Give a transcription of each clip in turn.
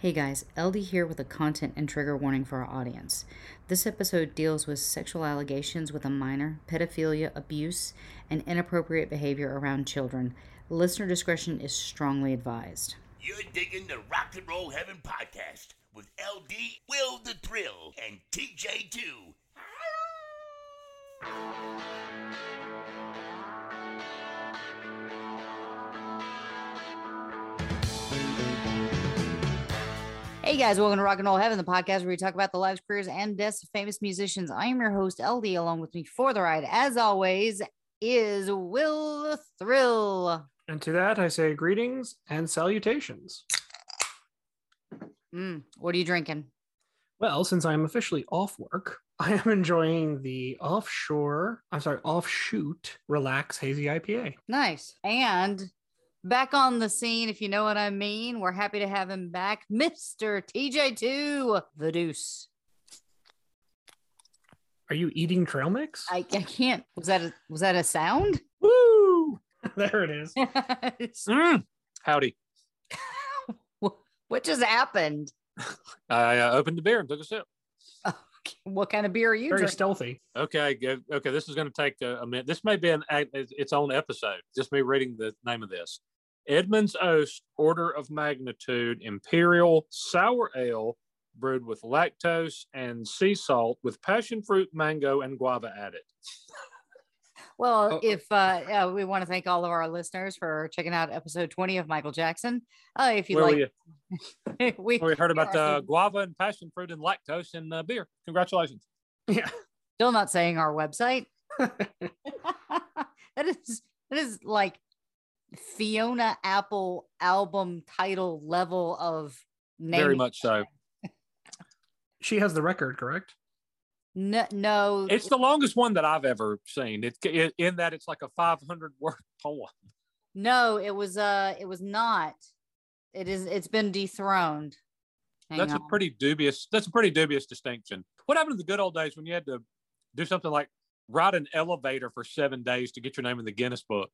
Hey guys, LD here with a content and trigger warning for our audience. This episode deals with sexual allegations with a minor, pedophilia, abuse, and inappropriate behavior around children. Listener discretion is strongly advised. You're digging the Rock and Roll Heaven podcast with LD, Will the Thrill, and TJ2. Hey guys, welcome to Rock and Roll Heaven, the podcast where we talk about the lives, careers, and deaths of famous musicians. I am your host, LD. Along with me for the ride, as always, is Will the Thrill. And to that, I say greetings and salutations. Mm, what are you drinking? Well, since I'm officially off work, I am enjoying the offshore, I'm sorry, offshoot Relax Hazy IPA. Nice. And back on the scene, if you know what I mean, we're happy to have him back, Mr. TJ2, the Deuce. Are you eating trail mix? I, I can't. Was that a, was that a sound? Woo! there it is. Mm. Howdy. what just happened? I uh, opened the beer and took a sip. What kind of beer are you Very drinking? stealthy. Okay, good. okay. This is going to take a, a minute. This may be an its own episode. Just me reading the name of this. Edmund's Oast Order of Magnitude Imperial Sour Ale, brewed with lactose and sea salt, with passion fruit, mango, and guava added. Well, Oh. if uh, yeah, we want to thank all of our listeners for checking out episode 20 of Michael Jackson. Uh, if you Where like, we, we, where we heard about the uh, guava and passion fruit and lactose and uh, beer. Congratulations. Yeah. still not saying our website. that is that is like Fiona Apple album title level of name. Very much so. She has the record, correct? No, no It's the longest one that I've ever seen. It's it, in that it's like a 500 word poem. no, it was uh it was not. It is it's been dethroned. Hang that's on. a pretty dubious that's a pretty dubious distinction what happened to the good old days when you had to do something like ride an elevator for seven days to get your name in the guinness book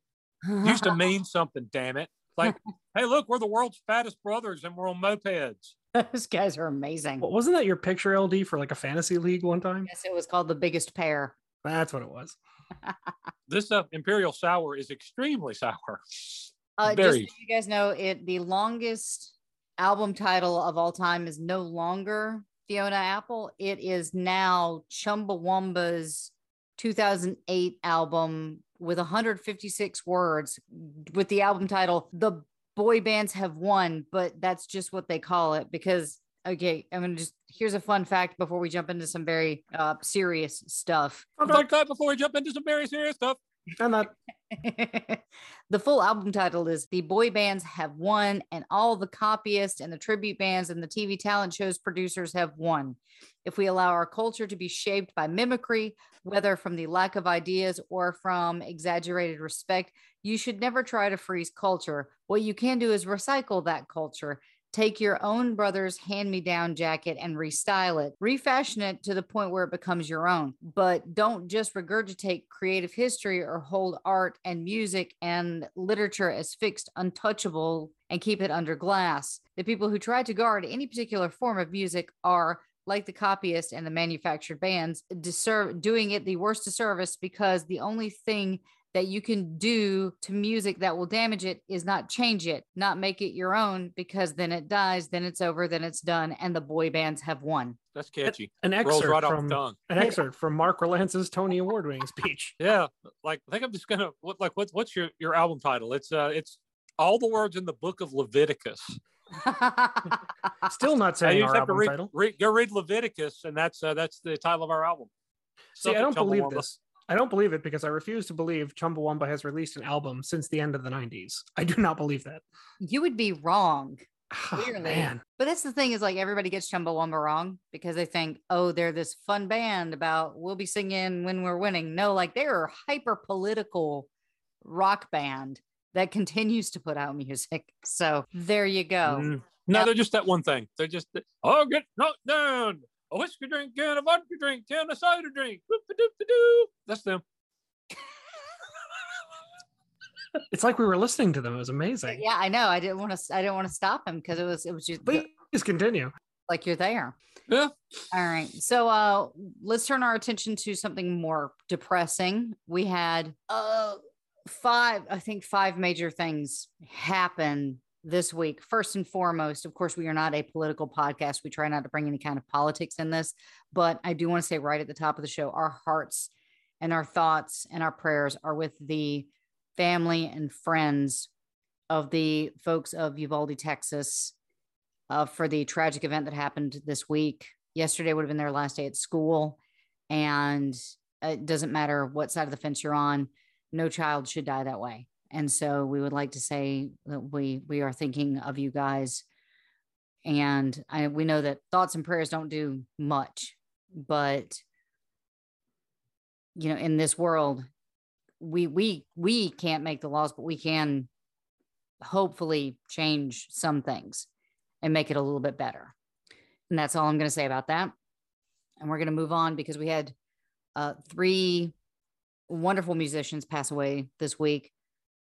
It used to mean something damn it like hey look we're the world's fattest brothers and we're on mopeds Those guys are amazing. Well, wasn't that your picture LD for like a fantasy league one time? Yes, it was called the biggest pair. That's what it was. this uh, imperial sour is extremely sour Uh, just so you guys know, it the longest album title of all time is no longer Fiona Apple. It is now Chumbawamba's 2008 album with 156 words, with the album title "The Boy Bands Have Won," but that's just what they call it because. Okay, I'm gonna just here's a fun fact before we jump into some very uh, serious stuff. I'd like that before we jump into some very serious stuff And that the full album title is The Boy Bands Have Won, and all the copyists and the tribute bands and the TV talent shows producers have won. If we allow our culture to be shaped by mimicry, whether from the lack of ideas or from exaggerated respect, you should never try to freeze culture. What you can do is recycle that culture. Take your own brother's hand me down jacket and restyle it, refashion it to the point where it becomes your own. But don't just regurgitate creative history or hold art and music and literature as fixed, untouchable, and keep it under glass. The people who try to guard any particular form of music are like the copyist and the manufactured bands, deserve, doing it the worst disservice because the only thing that you can do to music that will damage it is not change it, not make it your own, because then it dies, then it's over, then it's done, and the boy bands have won. that's catchy an rolls excerpt right from the an excerpt from Mark Rylance's Tony Award winning speech. Yeah, like I think I'm just gonna what like what's what's your your album title? It's uh it's all the words in the book of Leviticus. Still not saying just our have to album read, title. read go read Leviticus, and that's uh, that's the title of our album. See, I don't believe Chumbawamba. this. I don't believe it because I refuse to believe Chumbawamba has released an album since the end of the 90s. I do not believe that. you would be wrong. Clearly. Man, But that's the thing is like everybody gets Chumbawamba wrong because they think, oh, they're this fun band about we'll be singing when we're winning. No, like they're a hyper political rock band that continues to put out music. So there you go. Mm. No, Yep. they're just that one thing. They're just oh, get knocked down. A whiskey drink can, a vodka drink can, a cider drink. Whoop-a-doop-a-doo. That's them. it's like we were listening to them. It was amazing. Yeah, I know. I didn't want to. I didn't want to stop him because it was. It was just Please continue. like you're there. Yeah. All right. So uh let's turn our attention to something more depressing. We had uh five, I think five major things happen this week. First and foremost, of course, we are not a political podcast. We try not to bring any kind of politics in this, but I do want to say right at the top of the show, our hearts and our thoughts and our prayers are with the family and friends of the folks of Uvalde, Texas, uh, for the tragic event that happened this week. Yesterday would have been their last day at school, and it doesn't matter what side of the fence you're on. No child should die that way. And so we would like to say that we we are thinking of you guys, and I, we know that thoughts and prayers don't do much, but you know, in this world, we we we can't make the laws, but we can hopefully change some things and make it a little bit better. And that's all I'm going to say about that. And we're going to move on because we had uh, three wonderful musicians pass away this week.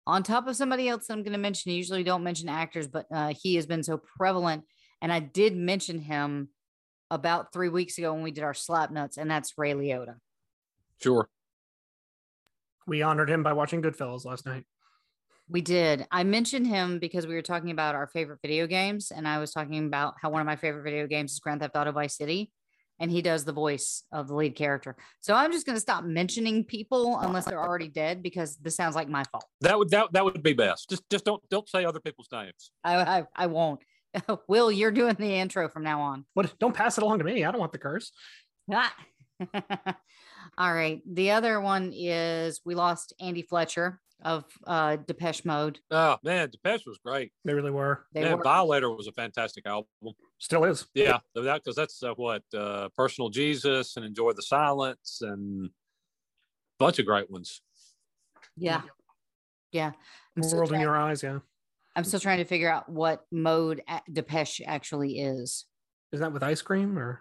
On top of somebody else that I'm going to mention, I usually don't mention actors, but uh, he has been so prevalent. And I did mention him about three weeks ago when we did our slap nuts, and that's Ray Liotta. Sure. We honored him by watching Goodfellas last night. We did. I mentioned him because we were talking about our favorite video games, and I was talking about how one of my favorite video games is Grand Theft Auto Vice City, and he does the voice of the lead character. So I'm just going to stop mentioning people unless they're already dead because this sounds like my fault. That would that that would be best. Just just don't don't say other people's names. I I, I won't. Will, you're doing the intro from now on. What? Don't pass it along to me. I don't want the curse. Ah. All right. The other one is we lost Andy Fletcher of uh, Depeche Mode. Oh man, Depeche was great. They really were. They man, were Violator was a fantastic album. Still is. Yeah, that because that's uh, what uh, Personal Jesus and Enjoy the Silence and a bunch of great ones. yeah. Yeah. I'm still, World in your eyes. Yeah. I'm still trying to figure out what mode a- Depeche actually is. Is that with ice cream or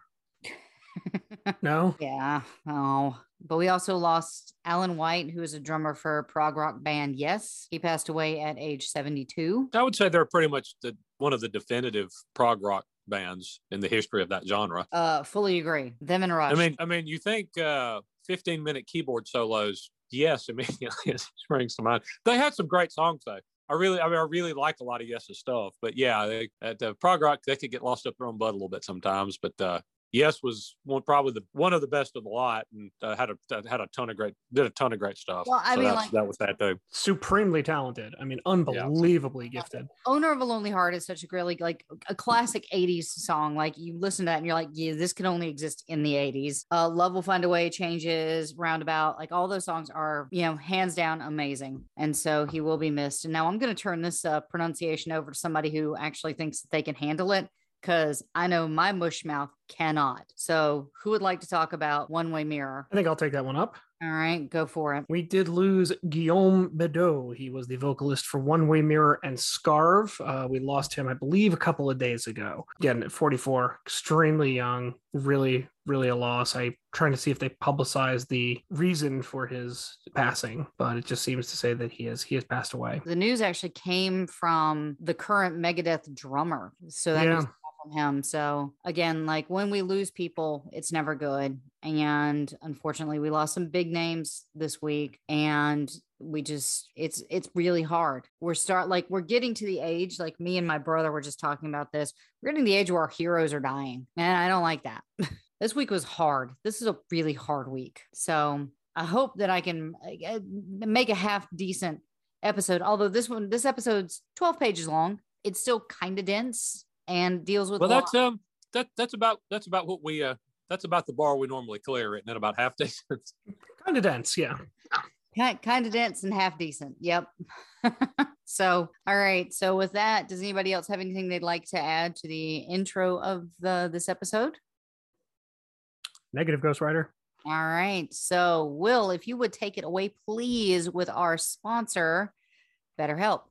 no? Yeah. Oh, but we also lost Alan White, who is a drummer for a prog rock band. Yes, he passed away at age 72. I would say they're pretty much the one of the definitive prog rock bands in the history of that genre. Uh, fully agree. Them and Rush. I mean, I mean, you think uh, 15 minute keyboard solos? Yes, immediately it springs to mind. They had some great songs though. I really, I mean, I really like a lot of Yes's stuff. But yeah, they, at the prog rock, they could get lost up their own butt a little bit sometimes. But uh, Yes was one probably the one of the best of the lot, and uh, had a had a ton of great did a ton of great stuff. Well, I so mean, like- that was that too. Supremely talented. I mean, unbelievably gifted. Owner of a Lonely Heart is such a really like a classic 80s song. Like you listen to that and you're like, yeah, this can only exist in the 80s. Uh, Love Will Find a Way, Changes, Roundabout, like all those songs are, you know, hands down amazing. And so he will be missed. And now I'm going to turn this uh, pronunciation over to somebody who actually thinks that they can handle it because I know my mush mouth cannot. So who would like to talk about One Way Mirror? I think I'll take that one up. All right, go for it. We did lose Guillaume Bideau. He was the vocalist for One Way Mirror and Scarve. Uh, we lost him, I believe, a couple of days ago. Again, at 44, extremely young, really, really a loss. I'm trying to see if they publicize the reason for his passing, but it just seems to say that he has he has passed away. The news actually came from the current Megadeth drummer. So that Yeah. From him. So again, like when we lose people, it's never good. And unfortunately, we lost some big names this week. And we just it's it's really hard. We're start like we're getting to the age, like me and my brother were just talking about this. We're getting the age where our heroes are dying. And I don't like that. this week was hard. This is a really hard week. So I hope that I can uh, make a half decent episode. Although this one, this episode's 12 pages long, it's still kind of dense and deals with. Well, a lot- that's um that that's about that's about what we uh that's about the bar we normally clear it, and then about half decent. Kind of dense, yeah. Kind, kind of dense and half decent. Yep. so, all right. So, with that, does anybody else have anything they'd like to add to the intro of the this episode? Negative Ghost Rider. All right. So, Will, if you would take it away, please, with our sponsor, BetterHelp.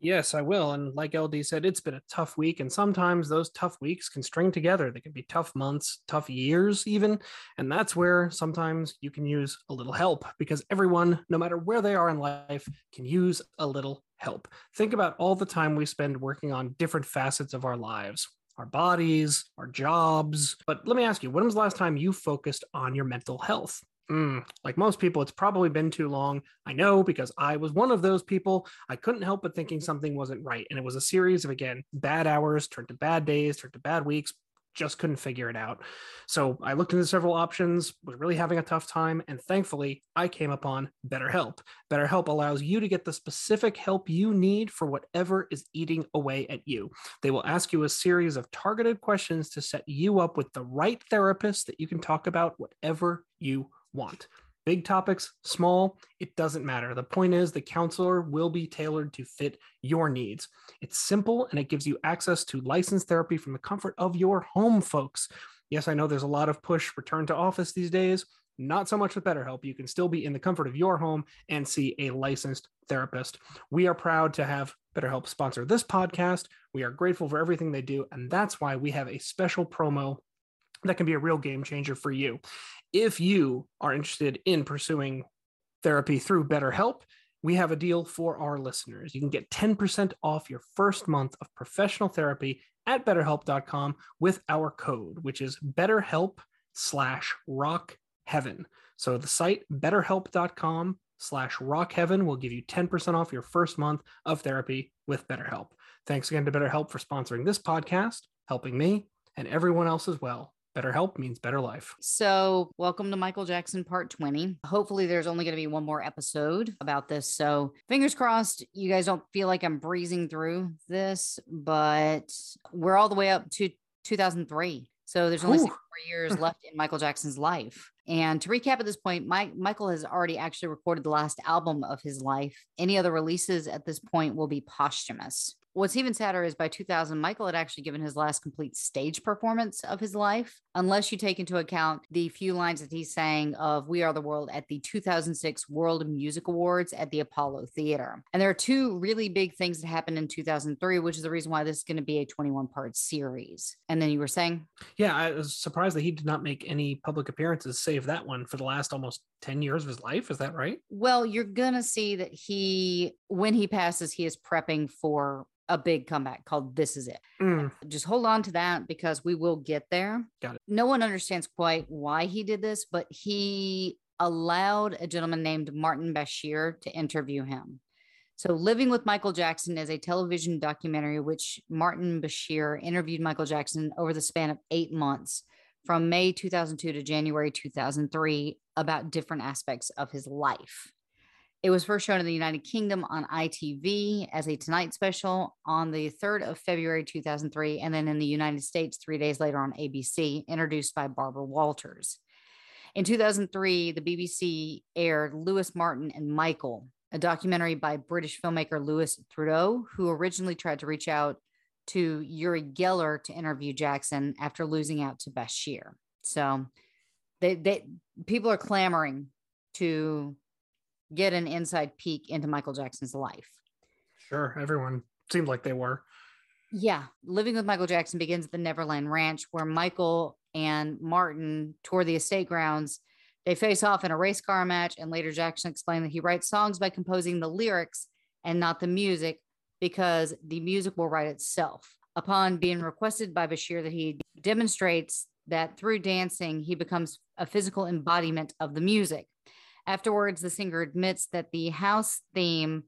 Yes, I will. And like LD said, it's been a tough week. And sometimes those tough weeks can string together. They can be tough months, tough years, even. And that's where sometimes you can use a little help because everyone, no matter where they are in life, can use a little help. Think about all the time we spend working on different facets of our lives our bodies, our jobs. But let me ask you, when was the last time you focused on your mental health? Mm, like most people, it's probably been too long. I know because I was one of those people. I couldn't help but thinking something wasn't right. And it was a series of, again, bad hours turned to bad days, turned to bad weeks, just couldn't figure it out. So I looked into several options, was really having a tough time, and thankfully I came upon BetterHelp. BetterHelp allows you to get the specific help you need for whatever is eating away at you. They will ask you a series of targeted questions to set you up with the right therapist that you can talk about whatever you want. Big topics, small, it doesn't matter. The point is, the counselor will be tailored to fit your needs. It's simple and it gives you access to licensed therapy from the comfort of your home, folks. Yes, I know there's a lot of push return to office these days. Not so much with BetterHelp. You can still be in the comfort of your home and see a licensed therapist. We are proud to have BetterHelp sponsor this podcast. We are grateful for everything they do. And that's why we have a special promo that can be a real game changer for you. If you are interested in pursuing therapy through BetterHelp, we have a deal for our listeners. You can get 10% off your first month of professional therapy at betterhelp.com with our code, which is betterhelp slash rock heaven. So the site betterhelp.com slash rock heaven will give you 10% off your first month of therapy with BetterHelp. Thanks again to BetterHelp for sponsoring this podcast, helping me and everyone else as well. Better help means better life. So, welcome to Michael Jackson part 20. Hopefully, there's only going to be one more episode about this. So, fingers crossed, you guys don't feel like I'm breezing through this, but we're all the way up to 2003. So, there's only six more years left in Michael Jackson's life. And to recap at this point, Mike, Michael has already actually recorded the last album of his life. Any other releases at this point will be posthumous. What's even sadder is by 2000, Michael had actually given his last complete stage performance of his life, unless you take into account the few lines that he sang of We Are the World at the 2006 World Music Awards at the Apollo Theater. And there are two really big things that happened in 2003, which is the reason why this is going to be a 21 part series. And then you were saying? Yeah, I was surprised that he did not make any public appearances, save that one, for the last almost 10 years of his life. Is that right? Well, you're going to see that he, when he passes, he is prepping for a big comeback called This Is It. Mm. Just hold on to that because we will get there. Got it. No one understands quite why he did this, but he allowed a gentleman named Martin Bashir to interview him. So, Living with Michael Jackson is a television documentary which Martin Bashir interviewed Michael Jackson over the span of eight months from May 2002 to January 2003 about different aspects of his life. It was first shown in the United Kingdom on ITV as a Tonight special on the 3rd of February 2003, and then in the United States three days later on ABC, introduced by Barbara Walters. In 2003, the BBC aired Louis Martin and Michael, a documentary by British filmmaker Louis Theroux, who originally tried to reach out to Uri Geller to interview Jackson after losing out to Bashir. So they, they people are clamoring to get an inside peek into Michael Jackson's life. Sure, everyone seemed like they were. Yeah, living with Michael Jackson begins at the Neverland Ranch, where Michael and Martin tour the estate grounds. They face off in a race car match, and later Jackson explained that he writes songs by composing the lyrics and not the music because the music will write itself. Upon being requested by Bashir that he demonstrates that through dancing, he becomes a physical embodiment of the music. Afterwards, the singer admits that the house theme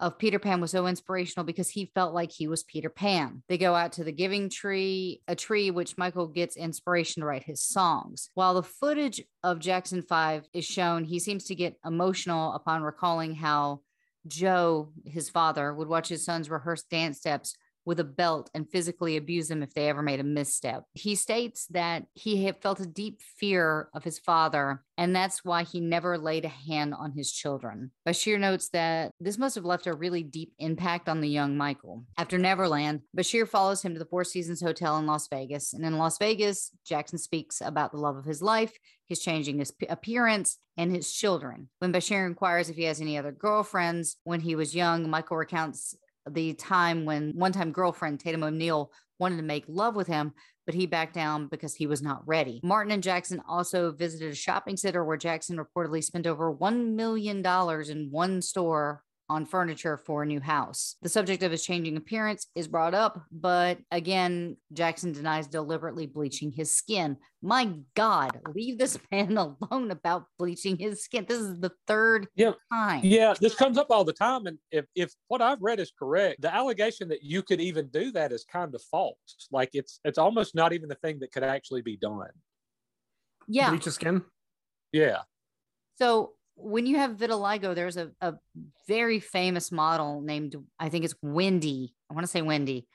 of Peter Pan was so inspirational because he felt like he was Peter Pan. They go out to the giving tree, a tree which Michael gets inspiration to write his songs. While the footage of Jackson 5 is shown, he seems to get emotional upon recalling how Joe, his father, would watch his sons rehearse dance steps with a belt and physically abuse them if they ever made a misstep. He states that he had felt a deep fear of his father, and that's why he never laid a hand on his children. Bashir notes that this must have left a really deep impact on the young Michael. After Neverland, Bashir follows him to the Four Seasons Hotel in Las Vegas. And in Las Vegas, Jackson speaks about the love of his life, his changing his appearance, and his children. When Bashir inquires if he has any other girlfriends when he was young, Michael recounts the time when one time girlfriend Tatum O'Neal wanted to make love with him, but he backed down because he was not ready. Martin and Jackson also visited a shopping center where Jackson reportedly spent over $1 million in one store on furniture for a new house. The subject of his changing appearance is brought up, but again, Jackson denies deliberately bleaching his skin. My God, leave this man alone about bleaching his skin. This is the third Yeah. time. Yeah, this comes up all the time. And if, if what I've read is correct, the allegation that you could even do that is kind of false. Like it's it's almost not even the thing that could actually be done. Yeah. Bleach his skin. Yeah. So when you have vitiligo, there's a, a very famous model named, I think it's Wendy. I want to say Wendy.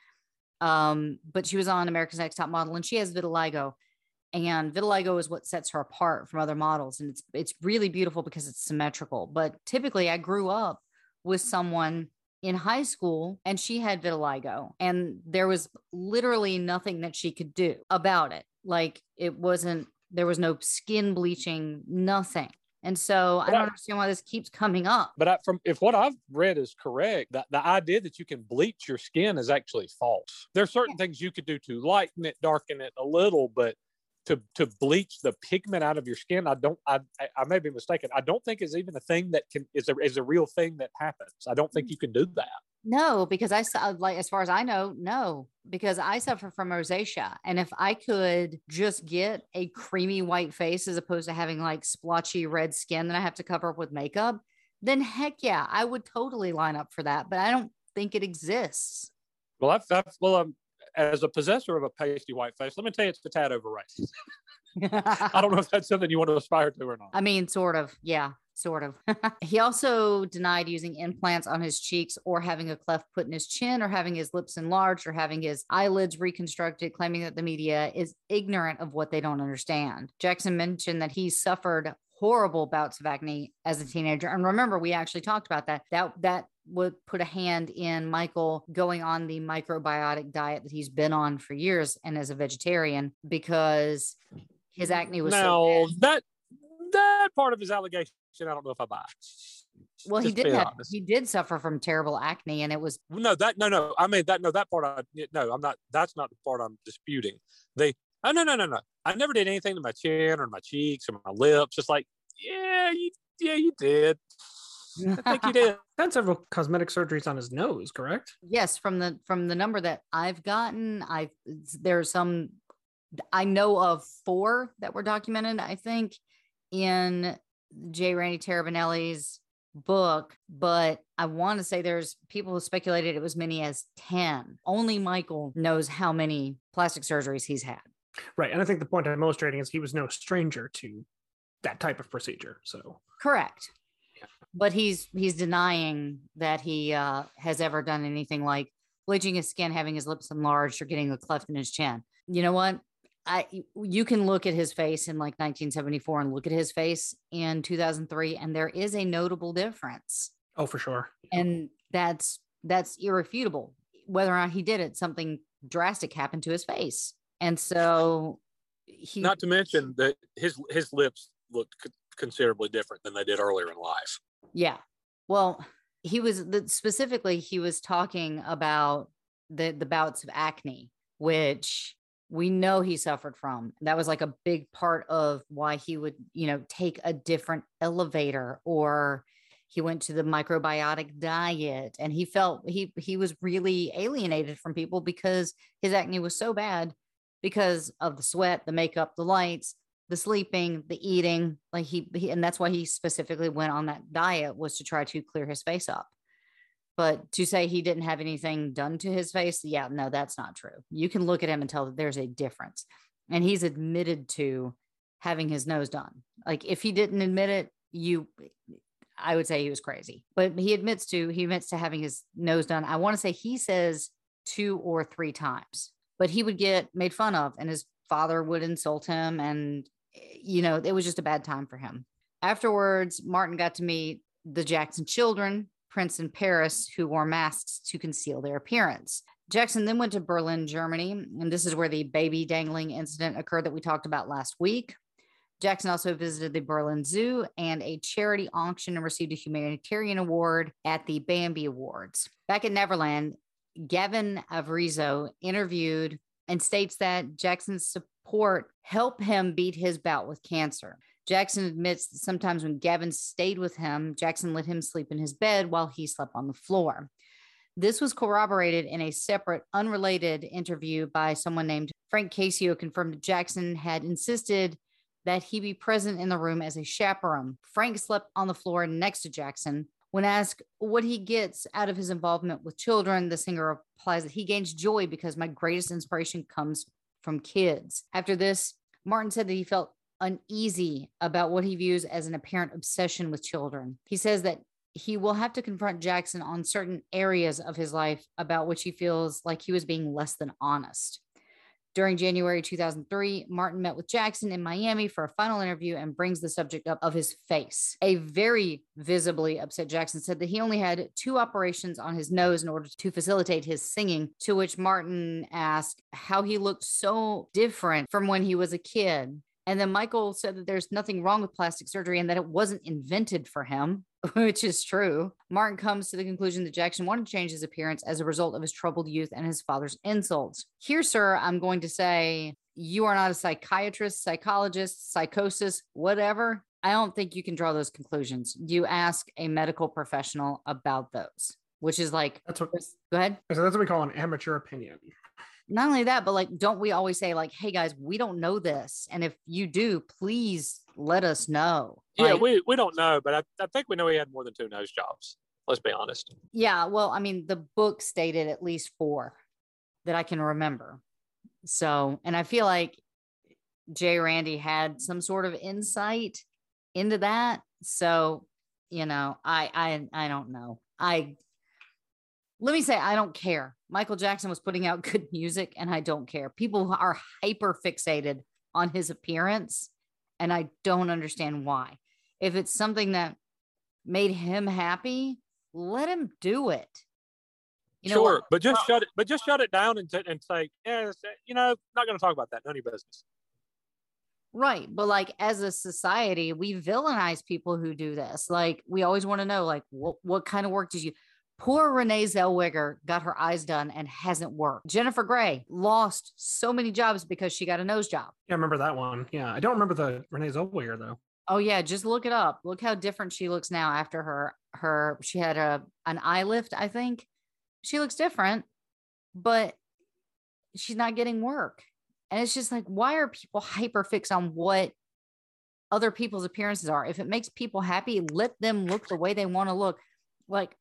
Um, but she was on America's Next Top Model and she has vitiligo. And vitiligo is what sets her apart from other models. And it's it's really beautiful because it's symmetrical. But typically I grew up with someone in high school and she had vitiligo. And there was literally nothing that she could do about it. Like it wasn't, there was no skin bleaching, nothing. And so I don't I- understand why this keeps coming up. But I, from if what I've read is correct, that the idea that you can bleach your skin is actually false. There are certain things you could do to lighten it, darken it a little, but to to bleach the pigment out of your skin, I don't. I I- I may be mistaken. I don't think is even a thing that can is a is a real thing that happens. I don't think mm. you can do that. No, because I saw like as far as I know, no, because I suffer from rosacea. And if I could just get a creamy white face as opposed to having like splotchy red skin that I have to cover up with makeup, then heck yeah, I would totally line up for that. But I don't think it exists. Well, I've, I've well, um, as a possessor of a pasty white face, let me tell you, it's a tad overrated. I don't know if that's something you want to aspire to or not. I mean, sort of. Yeah, sort of. he also denied using implants on his cheeks or having a cleft put in his chin or having his lips enlarged or having his eyelids reconstructed, claiming that the media is ignorant of what they don't understand. Jackson mentioned that he suffered horrible bouts of acne as a teenager. And remember, we actually talked about that. That that would put a hand in Michael going on the microbiotic diet that he's been on for years and as a vegetarian because his acne was so now bad. that that part of his allegation, I don't know if I buy. Well, he did have honest. he did suffer from terrible acne, and it was No, that no, no. I mean that no, that part. I no, I'm not. That's not the part I'm disputing. They. Oh no, no, no, no. I never did anything to my chin or my cheeks or my lips. Just like, yeah, you, yeah, you did. I think you did. Had several cosmetic surgeries on his nose, correct? yes from the from the number that I've gotten. I there's some I know of four that were documented. I think in J. Randy Taraborrelli's book, but I want to say there's people who speculated it was many as ten. Only Michael knows how many plastic surgeries he's had. Right. And I think the point I'm illustrating is he was no stranger to that type of procedure. So Correct. But he's he's denying that he uh, has ever done anything like bleaching his skin, having his lips enlarged, or getting a cleft in his chin. You know what? I you can look at his face in like 1974 and look at his face in 2003, and there is a notable difference, oh for sure. and that's that's irrefutable. Whether or not he did it, something drastic happened to his face, and so he Not to mention that his his lips looked co- considerably different than they did earlier in life. Yeah. Well, he was the, specifically he was talking about the the bouts of acne, which we know he suffered from. That was like a big part of why he would, you know, take a different elevator or he went to the microbiotic diet and he felt he he was really alienated from people because his acne was so bad because of the sweat, the makeup, the lights, the sleeping, the eating, like he, he and that's why he specifically went on that diet was to try to clear his face up. But to say he didn't have anything done to his face, yeah, no, that's not true. You can look at him and tell that there's a difference. And he's admitted to having his nose done. Like if he didn't admit it, you I would say he was crazy. But he admits to he admits to having his nose done. I want to say he says two or three times, but he would get made fun of and his father would insult him. And, you know, it was just a bad time for him. Afterwards, Martin got to meet the Jackson children, Prince and Paris, who wore masks to conceal their appearance. Jackson then went to Berlin, Germany, and this is where the baby dangling incident occurred that we talked about last week. Jackson also visited the Berlin Zoo and a charity auction and received a humanitarian award at the Bambi Awards. Back at Neverland, Gavin Arvizo interviewed and states that Jackson's support helped him beat his bout with cancer. Jackson admits that sometimes when Gavin stayed with him, Jackson let him sleep in his bed while he slept on the floor. This was corroborated in a separate, unrelated interview by someone named Frank Cascio, who confirmed that Jackson had insisted that he be present in the room as a chaperone. Frank slept on the floor next to Jackson. When asked what he gets out of his involvement with children, the singer replies that he gains joy because my greatest inspiration comes from kids. After this, Martin said that he felt uneasy about what he views as an apparent obsession with children. He says that he will have to confront Jackson on certain areas of his life about which he feels like he was being less than honest. During January 2003, Martin met with Jackson in Miami for a final interview and brings the subject up of his face. A very visibly upset Jackson said that he only had two operations on his nose in order to facilitate his singing, to which Martin asked how he looked so different from when he was a kid. And then Michael said that there's nothing wrong with plastic surgery and that it wasn't invented for him, which is true. Martin comes to the conclusion that Jackson wanted to change his appearance as a result of his troubled youth and his father's insults. Here, sir, I'm going to say you are not a psychiatrist, psychologist, psychosis, whatever. I don't think you can draw those conclusions. You ask a medical professional about those, which is like, That's what go ahead. so that's what we call an amateur opinion. Not only that, but like, don't we always say, like, hey guys, we don't know this. And if you do, please let us know. Yeah, Like, we, we don't know, but I, I think we know he had more than two nose jobs. Let's be honest. yeah. Well, I mean, the book stated at least four that I can remember. So, and I feel like Jay Randy had some sort of insight into that. So, you know, I I I don't know. I let me say I don't care. Michael Jackson was putting out good music and I don't care. People are hyper fixated on his appearance and I don't understand why. If it's something that made him happy, let him do it. You know sure, what? but just shut it. But just shut it down and, t- and say, yeah, you know, not going to talk about that. None of your business. Right. But like as a society, we villainize people who do this. Like we always want to know, like, what, what kind of work did you poor Renee Zellweger got her eyes done and hasn't worked. Jennifer Grey lost so many jobs because she got a nose job. Yeah, I remember that one. Yeah, I don't remember the Renee Zellweger though. Oh yeah, just look it up. Look how different she looks now after her her she had a an eye lift, I think. She looks different, but she's not getting work. And it's just like why are people hyper fixed on what other people's appearances are? If it makes people happy, let them look the way they want to look. Like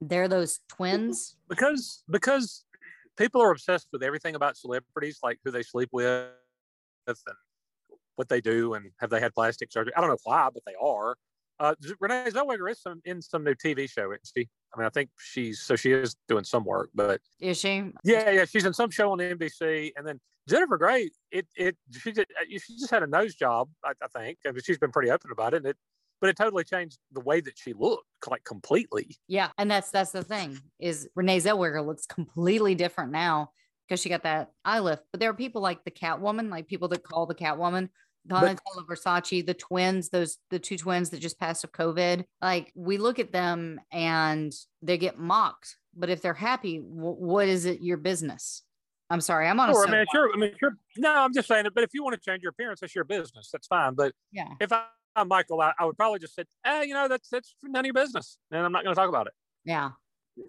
they're those twins. because because people are obsessed with everything about celebrities, like who they sleep with and what they do, and have they had plastic surgery? I don't know why, but they are. Uh, Renee Zellweger is some in some new TV show, isn't she? I mean, I think she's so she is doing some work, but Is she? yeah, yeah, she's in some show on NBC, and then Jennifer Grey, it it she did she just had a nose job, I, I think, and she's been pretty open about it. And it but it totally changed the way that she looked, like completely. Yeah, and that's that's the thing is Renee Zellweger looks completely different now because she got that eye lift. But there are people like the Catwoman, like people that call the Catwoman Donatella Versace, the twins, those the two twins that just passed of COVID. Like we look at them and they get mocked. But if they're happy, wh- what is it your business? I'm sorry, I'm on a Sure, I mean, sure, I mean, sure. No, I'm just saying it. But if you want to change your appearance, that's your business. That's fine. But yeah. if I, I'm Michael, I, I would probably just say, eh, you know, that's that's none of your business, and I'm not going to talk about it. Yeah.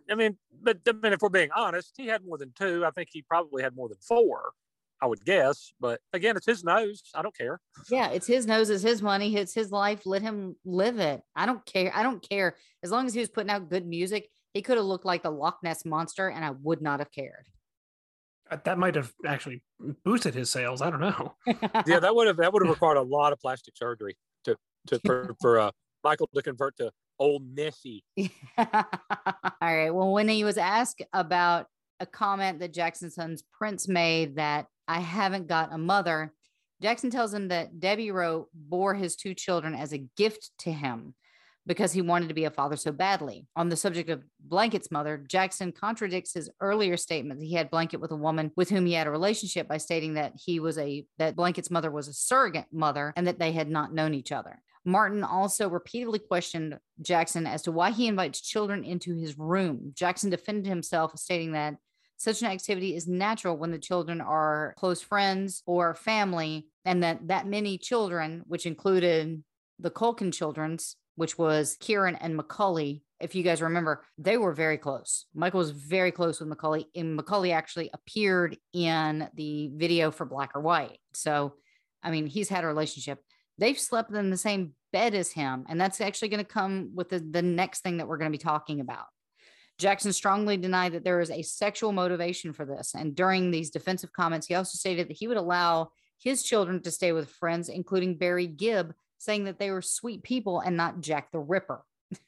I mean, but I mean, if we're being honest, he had more than two. I think he probably had more than four. I would guess. But again, it's his nose. I don't care. Yeah, it's his nose, it's his money, it's his life. Let him live it. I don't care. I don't care. As long as he was putting out good music, he could have looked like the Loch Ness monster, and I would not have cared. Uh, That might have actually boosted his sales. I don't know. Yeah, that would have that would have required a lot of plastic surgery to to for, for uh, Michael to convert to old Nessie. All right. Well, when he was asked about a comment that Jackson's son's Prince made that I haven't got a mother. Jackson tells him that Debbie Rowe bore his two children as a gift to him because he wanted to be a father so badly. On the subject of Blanket's mother, Jackson contradicts his earlier statement that he had Blanket with a woman with whom he had a relationship by stating that he was a that Blanket's mother was a surrogate mother and that they had not known each other. Martin also repeatedly questioned Jackson as to why he invites children into his room. Jackson defended himself, stating that such an activity is natural when the children are close friends or family, and that that many children, which included the Culkin children's, which was Kieran and Macaulay. If you guys remember, they were very close. Michael was very close with Macaulay, and Macaulay actually appeared in the video for Black or White. So, I mean, he's had a relationship. They've slept in the same bed as him, and that's actually going to come with the, the next thing that we're going to be talking about. Jackson strongly denied that there is a sexual motivation for this. And during these defensive comments, he also stated that he would allow his children to stay with friends, including Barry Gibb, saying that they were sweet people and not Jack the Ripper.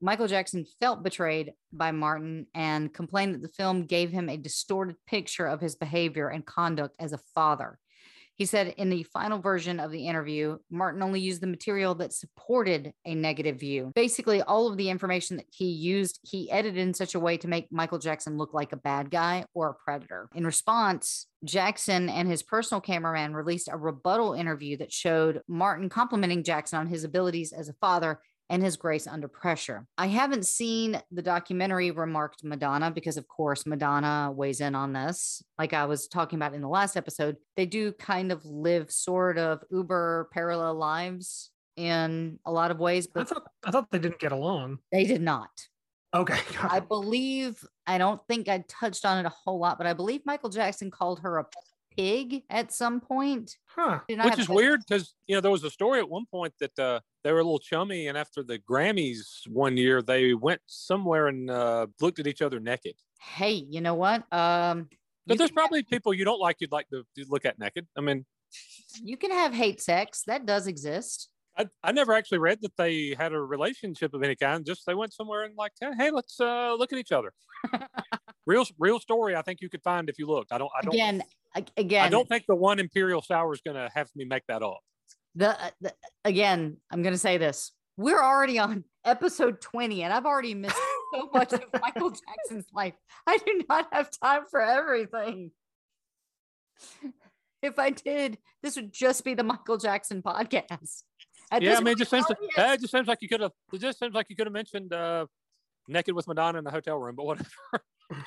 Michael Jackson felt betrayed by Martin and complained that the film gave him a distorted picture of his behavior and conduct as a father. He said in the final version of the interview, Martin only used the material that supported a negative view. Basically, all of the information that he used, he edited in such a way to make Michael Jackson look like a bad guy or a predator. In response, Jackson and his personal cameraman released a rebuttal interview that showed Martin complimenting Jackson on his abilities as a father and his grace under pressure. I haven't seen the documentary, remarked Madonna, because of course Madonna weighs in on this. Like I was talking about in the last episode, they do kind of live sort of uber parallel lives in a lot of ways, but I thought I thought they didn't get along. they did not. Okay. I believe, I don't think I touched on it a whole lot, but I believe Michael Jackson called her a pig at some point. huh. Which is to- weird because you know there was a story at one point that uh, they were a little chummy, and after the Grammys one year, they went somewhere and uh, looked at each other naked. Hey, you know what? Um, But there's probably people you don't like you'd like to look at naked. I mean, you can have hate sex. That does exist. I, I never actually read that they had a relationship of any kind. Just they went somewhere and like, hey, let's uh, look at each other. real real story. I think you could find if you looked. I don't. I don't. Again, again, I don't think the one Imperial Sour is going to have me make that up. the, uh, the again, I'm going to say this. We're already on episode 20 and I've already missed so much of Michael Jackson's life. I do not have time for everything. If I did, this would just be the Michael Jackson podcast. At yeah, I mean, it just seems to, oh, it just seems like you could have. It just seems like you could have mentioned uh, naked with Madonna in the hotel room, but whatever.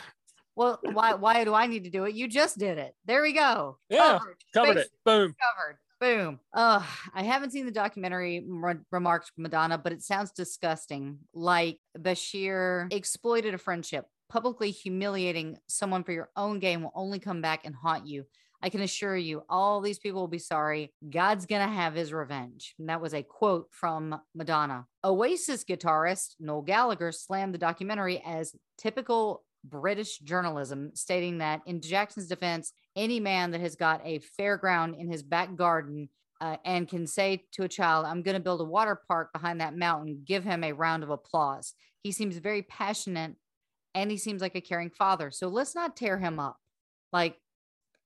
well, why why do I need to do it? You just did it. There we go. Yeah, Covered Face it. Boom. covered. Boom. Uh, I haven't seen the documentary, re- remarked Madonna, but it sounds disgusting. Like Bashir exploited a friendship. Publicly humiliating someone for your own gain will only come back and haunt you. I can assure you, all these people will be sorry. God's going to have his revenge. And that was a quote from Madonna. Oasis guitarist Noel Gallagher slammed the documentary as typical British journalism, stating that in Jackson's defense, any man that has got a fairground in his back garden uh, and can say to a child, I'm going to build a water park behind that mountain, give him a round of applause. He seems very passionate and he seems like a caring father. So let's not tear him up. Like,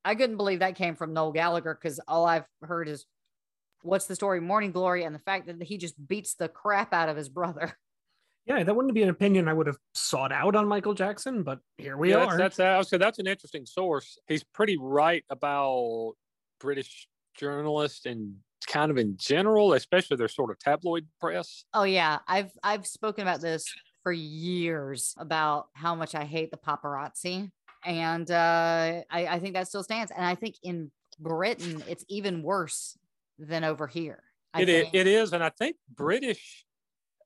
I couldn't believe that came from Noel Gallagher because all I've heard is what's the story, Morning Glory, and the fact that he just beats the crap out of his brother. Yeah, that wouldn't be an opinion I would have sought out on Michael Jackson, but here we yeah, are. That's, that's I would say that's an interesting source. He's pretty right about British journalists and kind of in general, especially their sort of tabloid press. Oh yeah, I've I've spoken about this for years about how much I hate the paparazzi, and uh, I, I think that still stands. And I think in Britain it's even worse than over here. I it is, it is, and I think British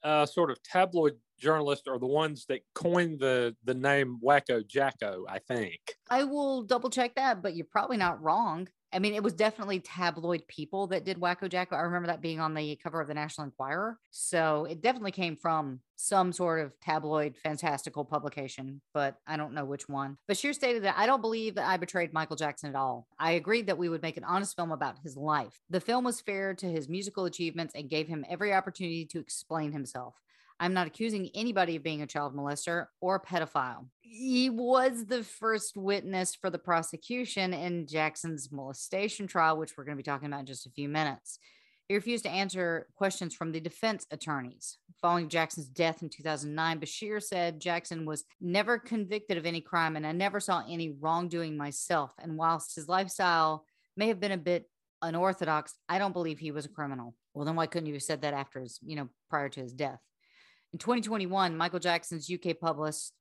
uh, sort of tabloid journalists are the ones that coined the the name Wacko Jacko. I think. I will double check that, but you're probably not wrong. I mean, it was definitely tabloid people that did Wacko Jacko. I remember that being on the cover of the National Enquirer. So it definitely came from some sort of tabloid fantastical publication, but I don't know which one. Bashir stated that I don't believe that I betrayed Michael Jackson at all. I agreed that we would make an honest film about his life. The film was fair to his musical achievements and gave him every opportunity to explain himself. I'm not accusing anybody of being a child molester or a pedophile. He was the first witness for the prosecution in Jackson's molestation trial, which we're going to be talking about in just a few minutes. He refused to answer questions from the defense attorneys. Following Jackson's death in 2009, Bashir said Jackson was never convicted of any crime and I never saw any wrongdoing myself. And whilst his lifestyle may have been a bit unorthodox, I don't believe he was a criminal. Well, then why couldn't you have said that after his, you know, prior to his death? In 2021, Michael Jackson's UK published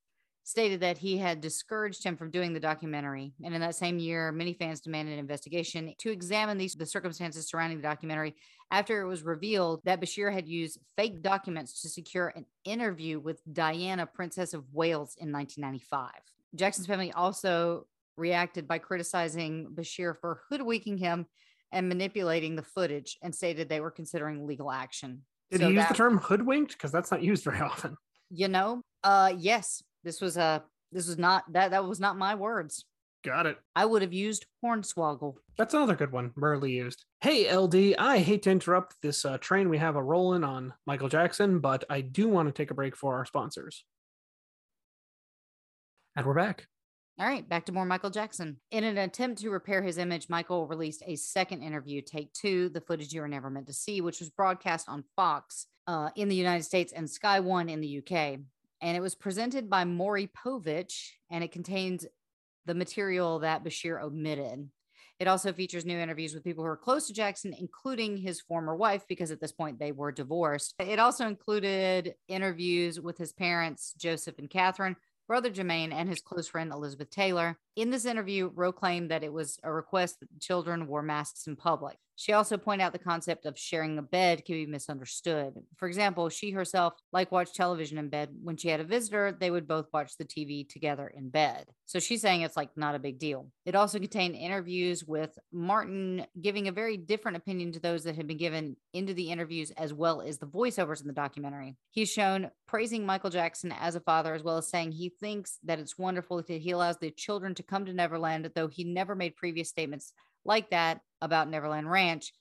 stated that he had discouraged him from doing the documentary. And in that same year, many fans demanded an investigation to examine these the circumstances surrounding the documentary after it was revealed that Bashir had used fake documents to secure an interview with Diana, Princess of Wales in 1995. Jackson's family also reacted by criticizing Bashir for hoodwinking him and manipulating the footage and stated they were considering legal action. Did So he use that- the term hoodwinked? Because that's not used very often. You know, uh yes, this was a this was not that that was not my words. Got it. I would have used hornswoggle. That's another good one, rarely used. Hey, LD, I hate to interrupt this uh, train we have a rolling on Michael Jackson, but I do want to take a break for our sponsors. And we're back. All right, back to more Michael Jackson. In an attempt to repair his image, Michael released a second interview, Take Two, the footage you were never meant to see, which was broadcast on Fox uh, in the United States and Sky One in the UK. And it was presented by Maury Povich, and it contains the material that Bashir omitted. It also features new interviews with people who are close to Jackson, including his former wife, because at this point they were divorced. It also included interviews with his parents, Joseph and Catherine, brother Jermaine, and his close friend Elizabeth Taylor. In this interview, Rowe claimed that it was a request that children wore masks in public. She also pointed out the concept of sharing a bed can be misunderstood. For example, she herself liked watch television in bed. When she had a visitor, they would both watch the TV together in bed. So she's saying it's like not a big deal. It also contained interviews with Martin giving a very different opinion to those that had been given into the interviews, as well as the voiceovers in the documentary. He's shown praising Michael Jackson as a father, as well as saying he thinks that it's wonderful that he allows the children to come to Neverland, though he never made previous statements like that about Neverland Ranch.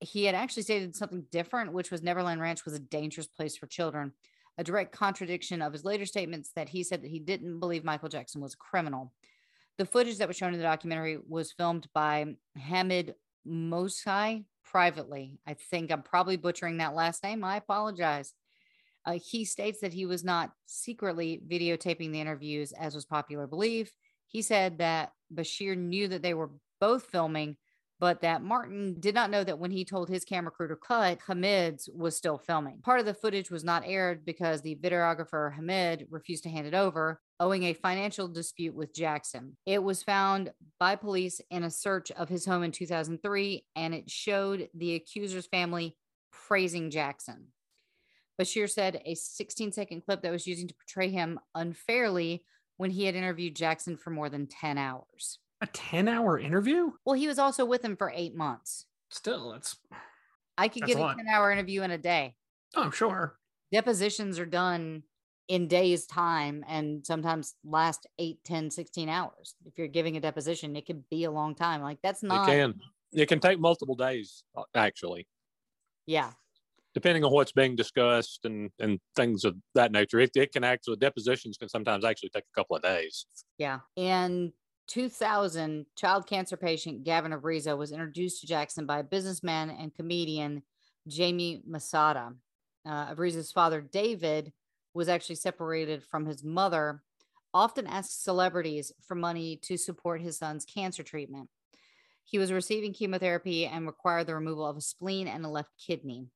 He had actually stated something different, which was Neverland Ranch was a dangerous place for children, a direct contradiction of his later statements that he said that he didn't believe Michael Jackson was a criminal. The footage that was shown in the documentary was filmed by Hamid Mosai privately. I think I'm probably butchering that last name. I apologize. Uh, he states that he was not secretly videotaping the interviews, as was popular belief. He said that Bashir knew that they were both filming, but that Martin did not know that when he told his camera crew to cut, Hamid's was still filming. Part of the footage was not aired because the videographer Hamid refused to hand it over, owing a financial dispute with Jackson. It was found by police in a search of his home in 2003, and it showed the accuser's family praising Jackson. Bashir said a 16 second clip that was using to portray him unfairly when he had interviewed Jackson for more than 10 hours. A 10 hour interview? Well, he was also with him for eight months. Still, that's, I could That's get a a 10 hour interview in a day. oh, I'm sure. Depositions are done in days' time and sometimes last 8, 10, 16 hours. If you're giving a deposition, it could be a long time. Like that's not. It can. It can take multiple days, uh, actually, yeah. depending on what's being discussed and, and things of that nature. It, it can actually, depositions can sometimes actually take a couple of days. Yeah. In 2000, child cancer patient Gavin Arvizo was introduced to Jackson by businessman and comedian Jamie Masada. Uh, Arvizo's father, David, was actually separated from his mother, often asked celebrities for money to support his son's cancer treatment. He was receiving chemotherapy and required the removal of a spleen and a left kidney.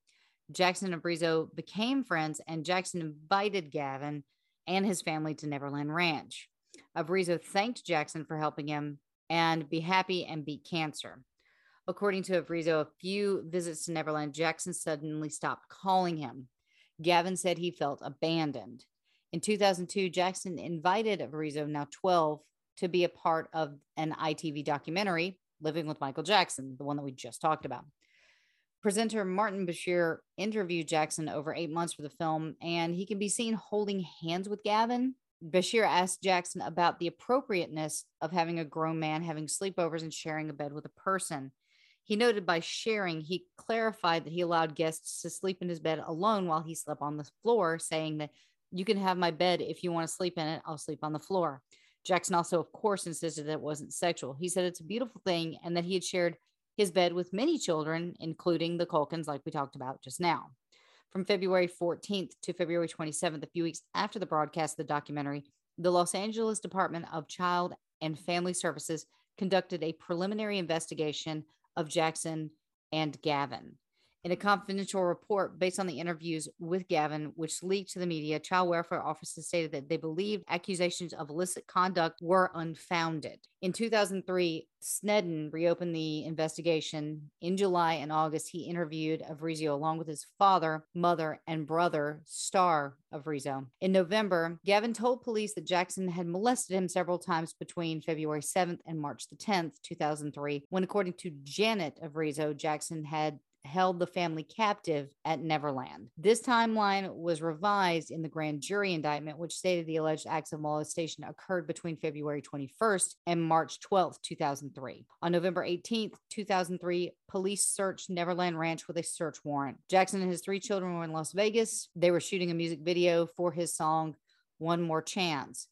Jackson and Arvizo became friends, and Jackson invited Gavin and his family to Neverland Ranch. Arvizo thanked Jackson for helping him and be happy and beat cancer. According to Arvizo, a few visits to Neverland, Jackson suddenly stopped calling him. Gavin said he felt abandoned. In 2002, Jackson invited Arvizo, now 12, to be a part of an ITV documentary, Living with Michael Jackson, the one that we just talked about. Presenter Martin Bashir interviewed Jackson over eight months for the film, and he can be seen holding hands with Gavin. Bashir asked Jackson about the appropriateness of having a grown man having sleepovers and sharing a bed with a person. He noted by sharing, he clarified that he allowed guests to sleep in his bed alone while he slept on the floor, saying that you can have my bed if you want to sleep in it. I'll sleep on the floor. Jackson also, of course, insisted that it wasn't sexual. He said it's a beautiful thing and that he had shared his bed with many children, including the Culkins, like we talked about just now. From February 14th to February 27th, a few weeks after the broadcast of the documentary, the Los Angeles Department of Child and Family Services conducted a preliminary investigation of Jackson and Gavin. In a confidential report based on the interviews with Gavin, which leaked to the media, child welfare officers stated that they believed accusations of illicit conduct were unfounded. In 2003, Sneddon reopened the investigation. In July and August, he interviewed Arvizo along with his father, mother, and brother, Star Arvizo. In November, Gavin told police that Jackson had molested him several times between February 7th and March the 10th, 2003, when, according to Janet Arvizo, Jackson had held the family captive at Neverland. This timeline was revised in the grand jury indictment, which stated the alleged acts of molestation occurred between February 21st and March 12th, 2003. On November 18th, 2003, police searched Neverland Ranch with a search warrant. Jackson and his three children were in Las Vegas. They were shooting a music video for his song, One More Chance.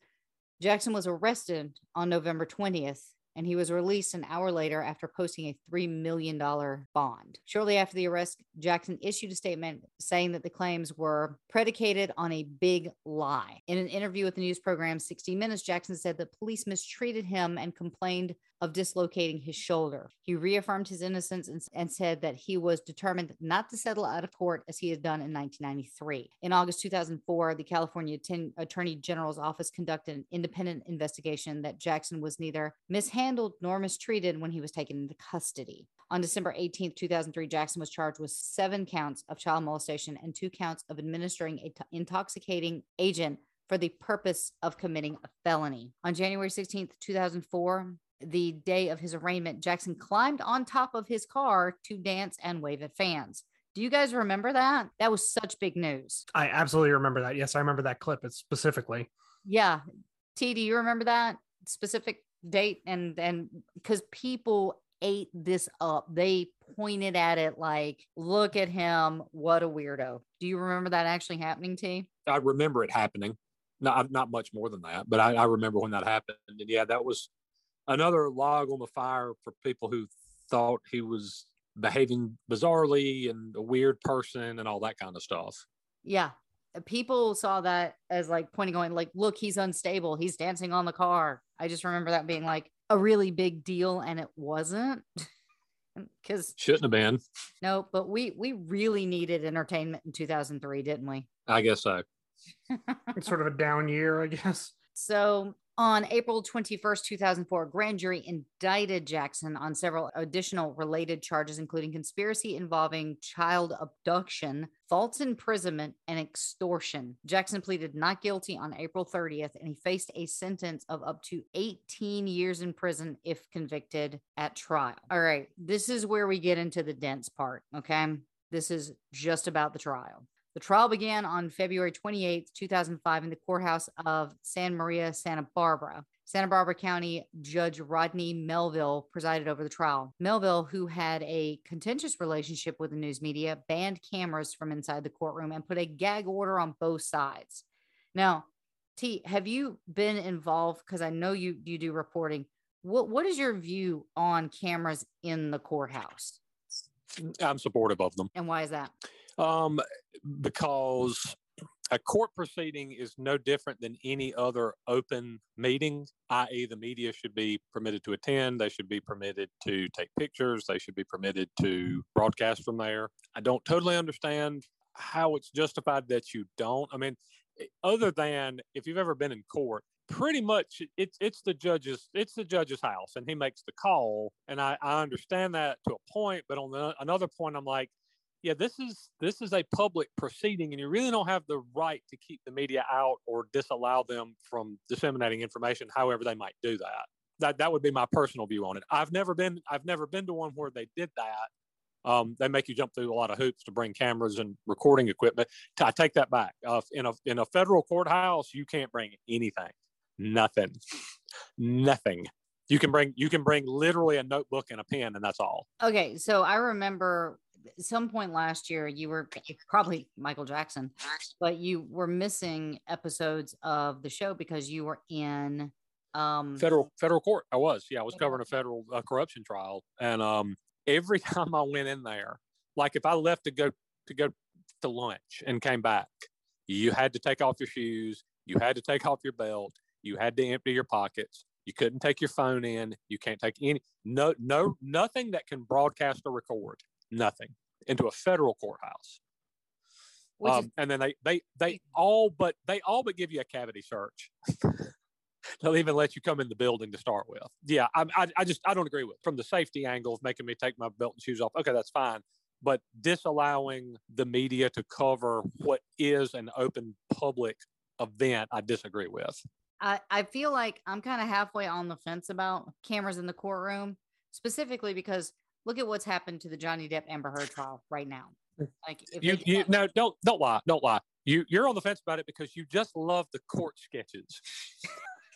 Jackson was arrested on November 20th and he was released an hour later after posting a $3 million bond. Shortly after the arrest, Jackson issued a statement saying that the claims were predicated on a big lie. In an interview with the news program 60 Minutes, Jackson said that police mistreated him and complained of dislocating his shoulder. He reaffirmed his innocence and, and, said that he was determined not to settle out of court as he had done in 1993. In August 2004, the California Ten- Attorney General's office conducted an independent investigation that Jackson was neither mishandled nor mistreated when he was taken into custody. On December 18, 2003, Jackson was charged with seven counts of child molestation and two counts of administering an t- intoxicating agent for the purpose of committing a felony. On January 16, 2004, the day of his arraignment, Jackson climbed on top of his car to dance and wave at fans. Do you guys remember that? That was such big news. I absolutely remember that. Yes, I remember that clip it's specifically. Yeah. T, do you remember that specific date? And and because people ate this up, they pointed at it like, look at him, what a weirdo. Do you remember that actually happening, T? I remember it happening. Not not much more than that, but I, I remember when that happened. And yeah, that was another log on the fire for people who thought he was behaving bizarrely and a weird person and all that kind of stuff. Yeah. Uh, people saw that as like pointing going like, look, he's unstable. He's dancing on the car. I just remember that being like a really big deal and it wasn't. Because shouldn't have been. No, but we we really needed entertainment in 2003, didn't we? I guess so. it's sort of a down year, I guess. So on April 21st, 2004, grand jury indicted Jackson on several additional related charges, including conspiracy involving child abduction, false imprisonment, and extortion. Jackson pleaded not guilty on April 30th, and he faced a sentence of up to 18 years in prison if convicted at trial. All right, this is where we get into the dense part, okay? This is just about the trial. The trial began on February 28, 2005, in the courthouse of San Maria, Santa Barbara. Santa Barbara County Judge Rodney Melville presided over the trial. Melville, who had a contentious relationship with the news media, banned cameras from inside the courtroom and put a gag order on both sides. Now, T, have you been involved? Because I know you you do reporting. What what is your view on cameras in the courthouse? I'm supportive of them. And why is that? Um, because a court proceeding is no different than any other open meeting, i.e., the media should be permitted to attend, they should be permitted to take pictures, they should be permitted to broadcast from there. I don't totally understand how it's justified that you don't. I mean, eh, other than if you've ever been in court, pretty much it's it's the judge's it's the judge's house and he makes the call and I, I understand that to a point but on the, another point i'm like yeah, this is this is a public proceeding, and you really don't have the right to keep the media out or disallow them from disseminating information. However, they might do that. That that would be my personal view on it. I've never been I've never been to one where they did that. Um, they make you jump through a lot of hoops to bring cameras and recording equipment. I take that back. Uh, in a in a federal courthouse, you can't bring anything, nothing, nothing. You can bring you can bring literally a notebook and a pen, and that's all. Okay, so I remember some point last year you were probably Michael Jackson, but you were missing episodes of the show because you were in um Federal federal court. I was yeah, I was covering a federal uh, corruption trial, and um, every time I went in there, like if I left to go to go to lunch and came back, you had to take off your shoes, you had to take off your belt, you had to empty your pockets. You couldn't take your phone in. You can't take any no no nothing that can broadcast or record nothing into a federal courthouse. which is Um, and then they they they all but they all but give you a cavity search. They'll even let you come in the building to start with. Yeah, I, I I just I don't agree with from the safety angle of making me take my belt and shoes off. Okay, that's fine, but disallowing the media to cover what is an open public event, I disagree with. I, I feel like I'm kind of halfway on the fence about cameras in the courtroom, specifically because look at what's happened to the Johnny Depp Amber Heard trial right now. Mm. Like if You you no don't don't lie don't lie. You you're on the fence about it because you just love the court sketches.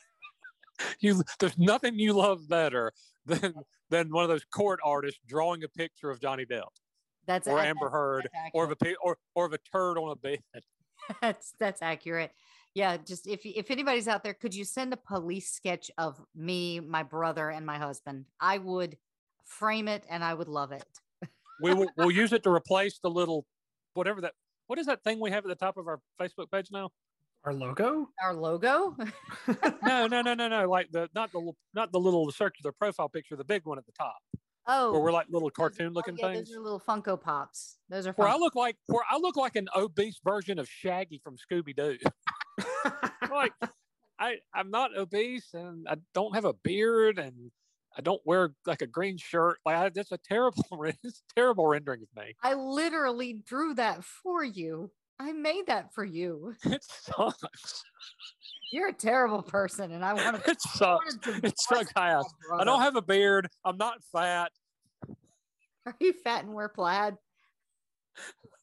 you there's nothing you love better than than one of those court artists drawing a picture of Johnny Depp that's or ac- Amber Heard or of a or or of a turd on a bed. that's that's accurate. Yeah, just if if anybody's out there, could you send a police sketch of me, my brother, and my husband? I would frame it and I would love it. We will we'll use it to replace the little whatever that what is that thing we have at the top of our Facebook page now? Our logo? Our logo. No, no, no, no, no. Like the not the not the little circular profile picture, the big one at the top, Oh, where we're like little those- cartoon oh, looking yeah, things. Those are little Funko Pops. Those are where I look like where I look like an obese version of Shaggy from Scooby Doo. like I I'm not obese and I don't have a beard and I don't wear like a green shirt. Like I, that's a terrible it's terrible rendering of me. I literally drew that for you. I made that for you. It sucks. You're a terrible person, and I want to. It sucks. It sucks ass. I don't have a beard. I'm not fat. Are you fat and wear plaid?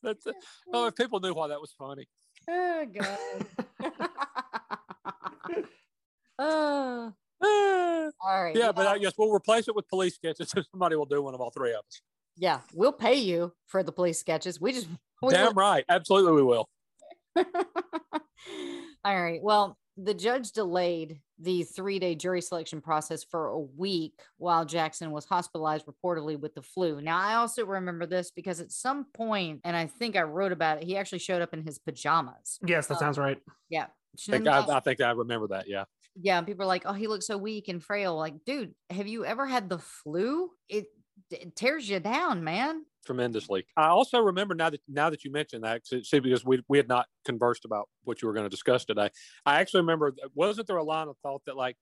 That's oh, if people knew why that was funny. Oh God. oh, all right. yeah, but well, I guess we'll replace it with police sketches. So somebody will do one of all three of us. yeah, we'll pay you for the police sketches. We just we Damn right. Absolutely, we will. All right. Well, the judge delayed the three day jury selection process for a week while Jackson was hospitalized reportedly with the flu. Now, I also remember this because at some point, and I think I wrote about it, he actually showed up in his pajamas. yes, that Uh, sounds right. Yeah. I think I, I think I remember that. Yeah. Yeah. People are like, oh, he looks so weak and frail. Like, dude, have you ever had the flu? It, it tears you down, man. tremendously. I also remember now that now that you mentioned that, see, because we we had not conversed about what you were going to discuss today. I actually remember, uh, wasn't there a line of thought that like,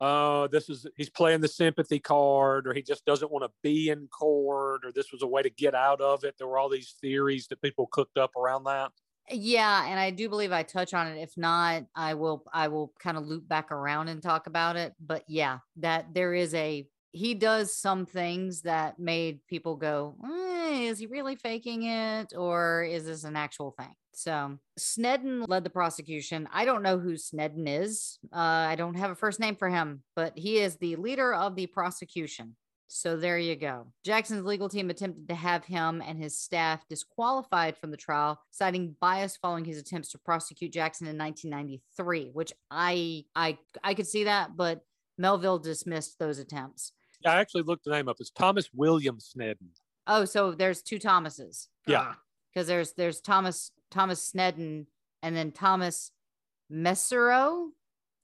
oh, this is he's playing the sympathy card, or he just doesn't want to be in court, or this was a way to get out of it. There were all these theories that people cooked up around that. Yeah, and I do believe I touch on it. If not, I will I will kind of loop back around and talk about it. But yeah, that there is a he does some things that made people go, "Eh, is he really faking it or is this an actual thing? So Sneddon led the prosecution. I don't know who Sneddon is. Uh, I don't have a first name for him, but he is the leader of the prosecution. So there you go. Jackson's legal team attempted to have him and his staff disqualified from the trial, citing bias following his attempts to prosecute Jackson in 1993, which I I I could see that, but Melville dismissed those attempts. I actually looked the name up. It's Thomas William Sneddon. Oh, so there's two Thomases Yeah. Ah, because there's there's Thomas Thomas Sneddon and then Thomas Mesereau.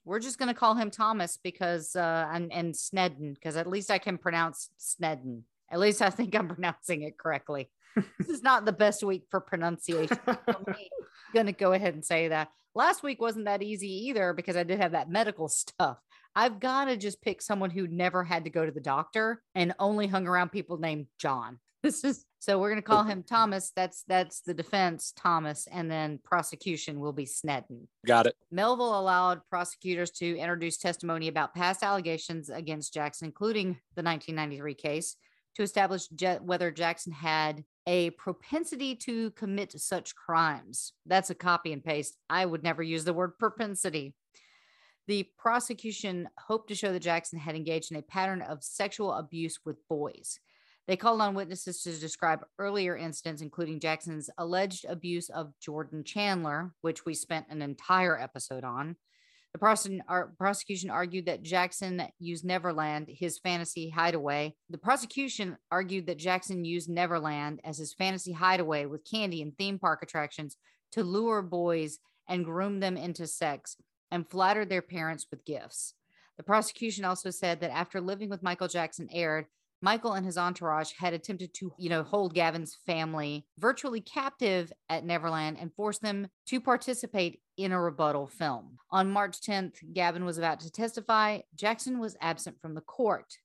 We're just gonna call him Thomas because uh and, and Sneddon because at least I can pronounce Sneddon. At least I think I'm pronouncing it correctly. this is not the best week for pronunciation. for me. gonna go ahead and say that. Last week wasn't that easy either because I did have that medical stuff. I've got to just pick someone who never had to go to the doctor and only hung around people named John. This is so we're gonna call him Thomas. That's that's the defense, Thomas, and then prosecution will be Sneddon. Got it. Melville allowed prosecutors to introduce testimony about past allegations against Jackson, including the 1993 case, to establish Ja- whether Jackson had a propensity to commit such crimes. That's a copy and paste. I would never use the word propensity. The prosecution hoped to show that Jackson had engaged in a pattern of sexual abuse with boys. They called on witnesses to describe earlier incidents, including Jackson's alleged abuse of Jordan Chandler, which we spent an entire episode on. The prosecution argued that Jackson used Neverland, his fantasy hideaway. The prosecution argued that Jackson used Neverland as his fantasy hideaway with candy and theme park attractions to lure boys and groom them into sex and flattered their parents with gifts. The prosecution also said that after living with Michael Jackson aired, Michael and his entourage had attempted to, you know, hold Gavin's family virtually captive at Neverland and force them to participate in a rebuttal film. On March 10th, Gavin was about to testify. Jackson was absent from the court.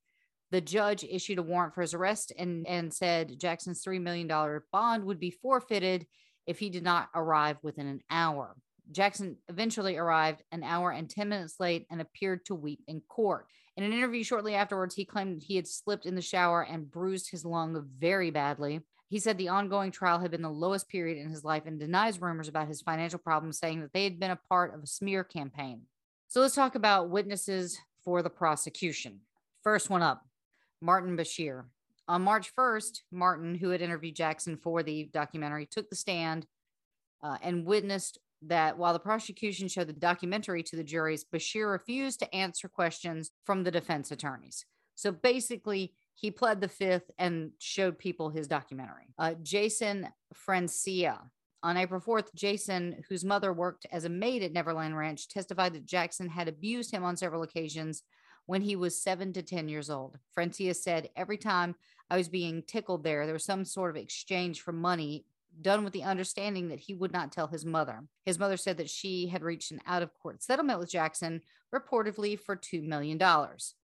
The judge issued a warrant for his arrest and, and said Jackson's $3 million bond would be forfeited if he did not arrive within an hour. Jackson eventually arrived an hour and 10 minutes late and appeared to weep in court. In an interview shortly afterwards, he claimed he had slipped in the shower and bruised his lung very badly. He said the ongoing trial had been the lowest period in his life and denies rumors about his financial problems, saying that they had been a part of a smear campaign. So let's talk about witnesses for the prosecution. First one up Martin Bashir. On March 1st, Martin, who had interviewed Jackson for the documentary, took the stand uh, and witnessed that while the prosecution showed the documentary to the juries, Bashir refused to answer questions from the defense attorneys. So basically, he pled the fifth and showed people his documentary. Uh, Jason Francia. On April 4th, Jason, whose mother worked as a maid at Neverland Ranch, testified that Jackson had abused him on several occasions when he was seven to 10 years old. Francia said, Every time I was being tickled there, there was some sort of exchange for money done with the understanding that he would not tell his mother. His mother said that she had reached an out of court settlement with Jackson, reportedly for $2 million.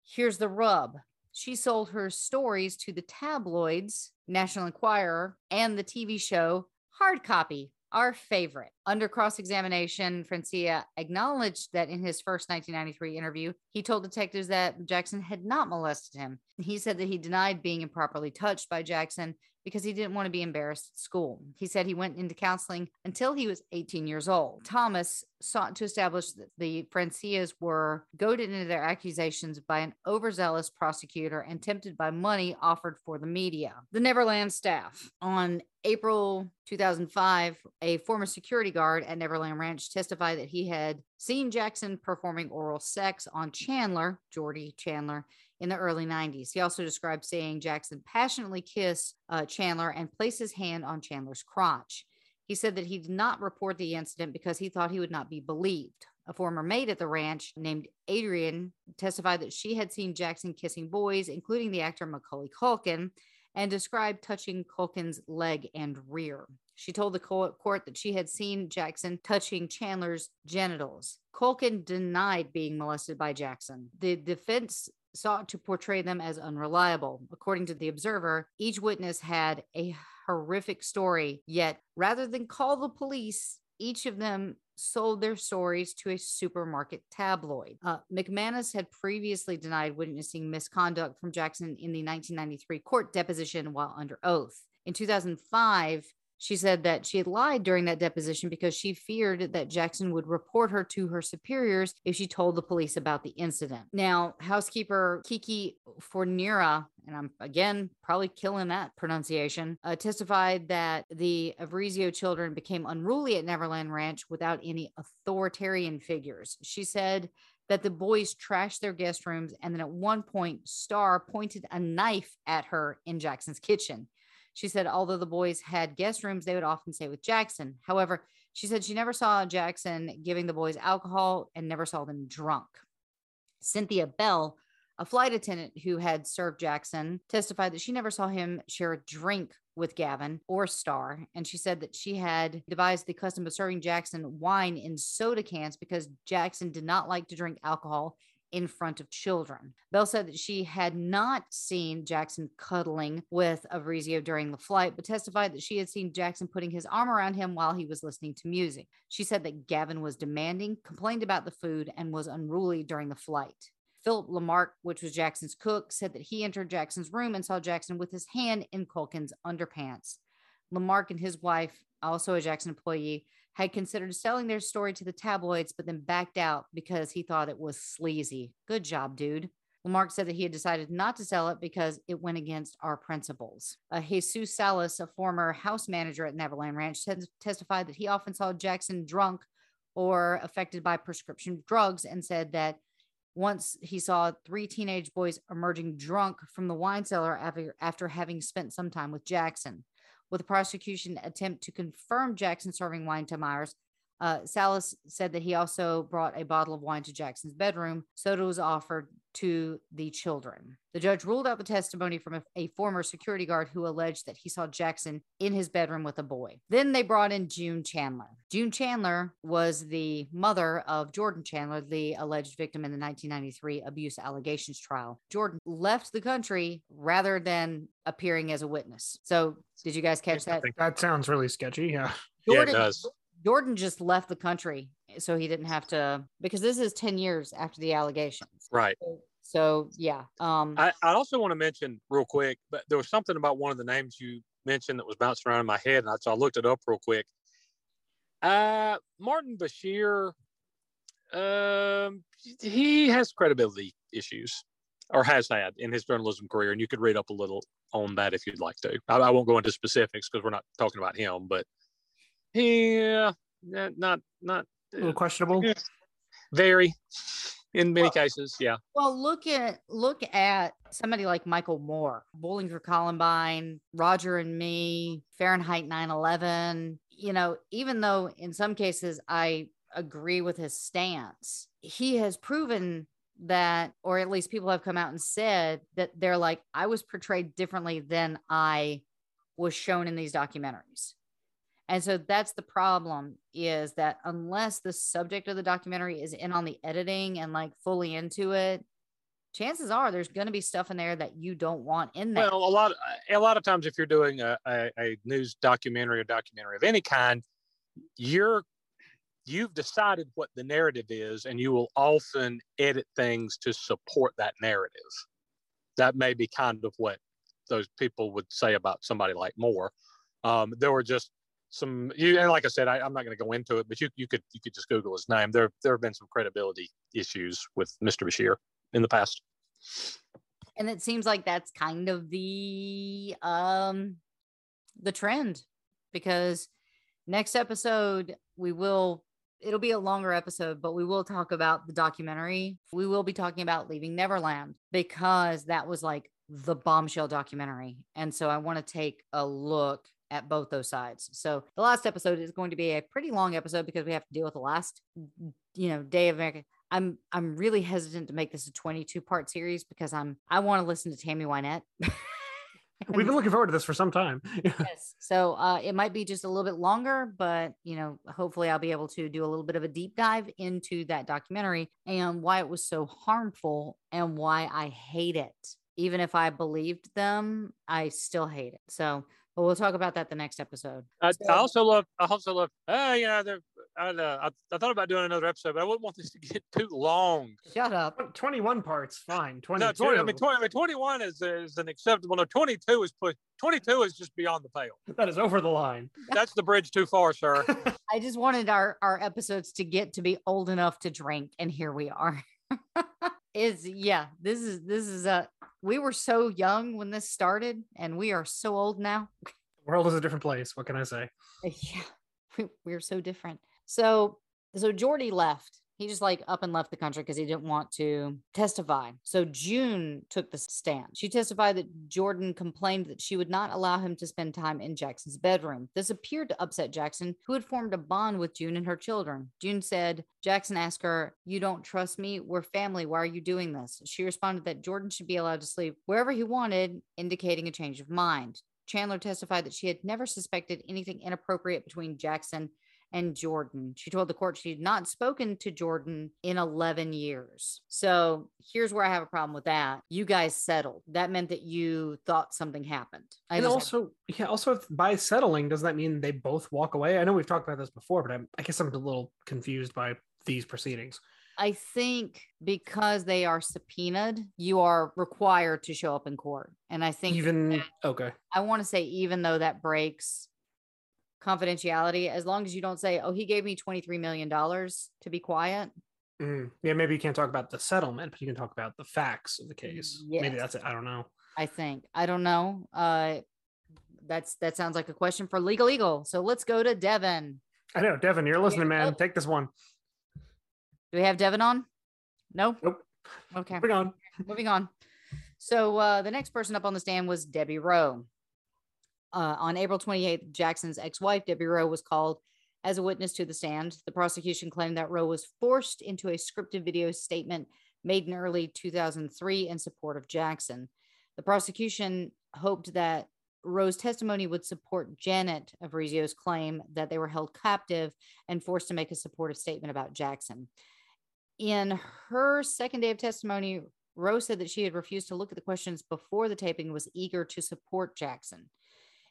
Here's the rub she sold her stories to the tabloids, National Enquirer, and the TV show Hard Copy, our favorite. Under cross examination, Francia acknowledged that in his first 1993 interview, he told detectives that Jackson had not molested him. He said that he denied being improperly touched by Jackson because he didn't want to be embarrassed at school. He said he went into counseling until he was 18 years old. Thomas sought to establish that the Francias were goaded into their accusations by an overzealous prosecutor and tempted by money offered for the media. The Neverland staff. On April 2005, a former security guard at Neverland Ranch testified that he had seen Jackson performing oral sex on Chandler, Jordy Chandler, in the early 90s. He also described seeing Jackson passionately kiss uh, Chandler and place his hand on Chandler's crotch. He said that he did not report the incident because he thought he would not be believed. A former maid at the ranch named Adrian testified that she had seen Jackson kissing boys, including the actor Macaulay Culkin, and described touching Culkin's leg and rear. She told the court that she had seen Jackson touching Chandler's genitals. Culkin denied being molested by Jackson. The defense sought to portray them as unreliable. According to The Observer, each witness had a horrific story, yet rather than call the police, each of them sold their stories to a supermarket tabloid. Uh, McManus had previously denied witnessing misconduct from Jackson in the 1993 court deposition while under oath. In 2005, she said that she had lied during that deposition because she feared that Jackson would report her to her superiors if she told the police about the incident. Now, housekeeper Kiki Fornira, and I'm again probably killing that pronunciation, uh, testified that the Arvizo children became unruly at Neverland Ranch without any authoritarian figures. She said that the boys trashed their guest rooms and then at one point Star pointed a knife at her in Jackson's kitchen. She said, although the boys had guest rooms, they would often stay with Jackson. However, she said she never saw Jackson giving the boys alcohol and never saw them drunk. Cynthia Bell, a flight attendant who had served Jackson, testified that she never saw him share a drink with Gavin or Star. And she said that she had devised the custom of serving Jackson wine in soda cans because Jackson did not like to drink alcohol in front of children. Bell said that she had not seen Jackson cuddling with Arvizo during the flight, but testified that she had seen Jackson putting his arm around him while he was listening to music. She said that Gavin was demanding, complained about the food, and was unruly during the flight. Philip LeMarque, which was Jackson's cook, said that he entered Jackson's room and saw Jackson with his hand in Culkin's underpants. LeMarque and his wife, also a Jackson employee, had considered selling their story to the tabloids, but then backed out because he thought it was sleazy. Good job, dude. LeMarque said that he had decided not to sell it because it went against our principles. Uh, Jesus Salas, a former house manager at Neverland Ranch, tes- testified that he often saw Jackson drunk or affected by prescription drugs and said that once he saw three teenage boys emerging drunk from the wine cellar after, after having spent some time with Jackson. With the prosecution attempt to confirm Jackson serving wine to Myers, uh, Salas said that he also brought a bottle of wine to Jackson's bedroom. Soda was offered to the children. The judge ruled out the testimony from a, a, former security guard who alleged that he saw Jackson in his bedroom with a boy. Then they brought in June Chandler. June Chandler was the mother of Jordan Chandler, the alleged victim in the 1993 abuse allegations trial. Jordan left the country rather than appearing as a witness. So, did you guys catch that? That sounds really sketchy. Yeah. Jordan, yeah, it does. Jordan just left the country so he didn't have to because this is 10 years after the allegations. Right. So, so yeah. Um I, I also want to mention real quick, but there was something about one of the names you mentioned that was bouncing around in my head, and I, so I looked it up real quick. Uh, Martin Bashir, um, he has credibility issues, or has had in his journalism career, and you could read up a little on that if you'd like to. I, I won't go into specifics because we're not talking about him, but yeah, not not A little uh, questionable. very in many Well- cases. Yeah, well look at look at somebody like Michael Moore, Bowling for Columbine, Roger and Me, Fahrenheit 9/11, you know, even though in some cases I agree with his stance, he has proven that or at least people have come out and said that they're like I was portrayed differently than I was shown in these documentaries. And so that's the problem is that unless the subject of the documentary is in on the editing and like fully into it, chances are there's going to be stuff in there that you don't want in there. Well, a lot, a lot of times, if you're doing a, a, a news documentary or documentary of any kind, you're you've decided what the narrative is, and you will often edit things to support that narrative. That may be kind of what those people would say about somebody like Moore. Um, there were just some, you, and like I said, I, I'm not going to go into it, but you you could you could just Google his name. There there have been some credibility issues with Mr. Bashir in the past. and it seems like that's kind of the um the trend because next episode we will it'll be a longer episode but we will talk about the documentary we will be talking about leaving neverland because that was like the bombshell documentary and so i want to take a look at both those sides so the last episode is going to be a pretty long episode because we have to deal with the last you know day of america I'm I'm really hesitant to make this a 22 part series because I'm I want to listen to Tammy Wynette. We've been looking forward to this for some time. yes. So uh, it might be just a little bit longer, but you know, hopefully I'll be able to do a little bit of a deep dive into that documentary and why it was so harmful and why I hate it. Even if I believed them, I still hate it. So, but we'll talk about that the next episode. I, So- I also love. I also love. Uh, yeah, there- I, uh, I, I thought about doing another episode, but I wouldn't want this to get too long. Shut up. 21 parts, fine. 22. No, 20, I mean, 20, I mean, 21 is, is an acceptable. No, 22 is put. 22 is just beyond the pale. that is over the line. That's the bridge too far, sir. I just wanted our our episodes to get to be old enough to drink, and here we are. is yeah, this is this is a we were so young when this started, and we are so old now. the world is a different place. What can I say? Yeah, we, we're so different. So so Jordy left. He just like up and left the country because he didn't want to testify. So June took the stand. She testified that Jordan complained that she would not allow him to spend time in Jackson's bedroom. This appeared to upset Jackson, who had formed a bond with June and her children. June said, Jackson asked her, You don't trust me? We're family. Why are you doing this? She responded that Jordan should be allowed to sleep wherever he wanted, indicating a change of mind. Chandler testified that she had never suspected anything inappropriate between Jackson and Jordan. She told the court she had not spoken to Jordan in 11 years. So here's where I have a problem with that. You guys settled. That meant that you thought something happened. I and also, yeah, also if by settling, doesn't that mean they both walk away? I know we've talked about this before, but I'm, I guess I'm a little confused by these proceedings. I think because they are subpoenaed, you are required to show up in court. And I think Even that- okay, I want to say, even though that breaks confidentiality as long as you don't say, oh, he gave me $23 million to be quiet. Mm, Yeah, maybe you can't talk about the settlement, but you can talk about the facts of the case. Maybe that's it. I don't know. I think. I don't know. Uh that's that sounds like a question for legal eagle. So let's go to Devin. I know, Devin, you're listening, man. Nope. Take this one. Do we have Devin on? No? Nope. Okay. Moving on. moving on. So uh, the next person up on the stand was Debbie Rowe. Uh, on April 28th, Jackson's ex-wife, Debbie Rowe, was called as a witness to the stand. The prosecution claimed that Rowe was forced into a scripted video statement made in early 2003 in support of Jackson. The prosecution hoped that Rowe's testimony would support Janet Arvizo's claim that they were held captive and forced to make a supportive statement about Jackson. In her second day of testimony, Rowe said that she had refused to look at the questions before the taping was eager to support Jackson.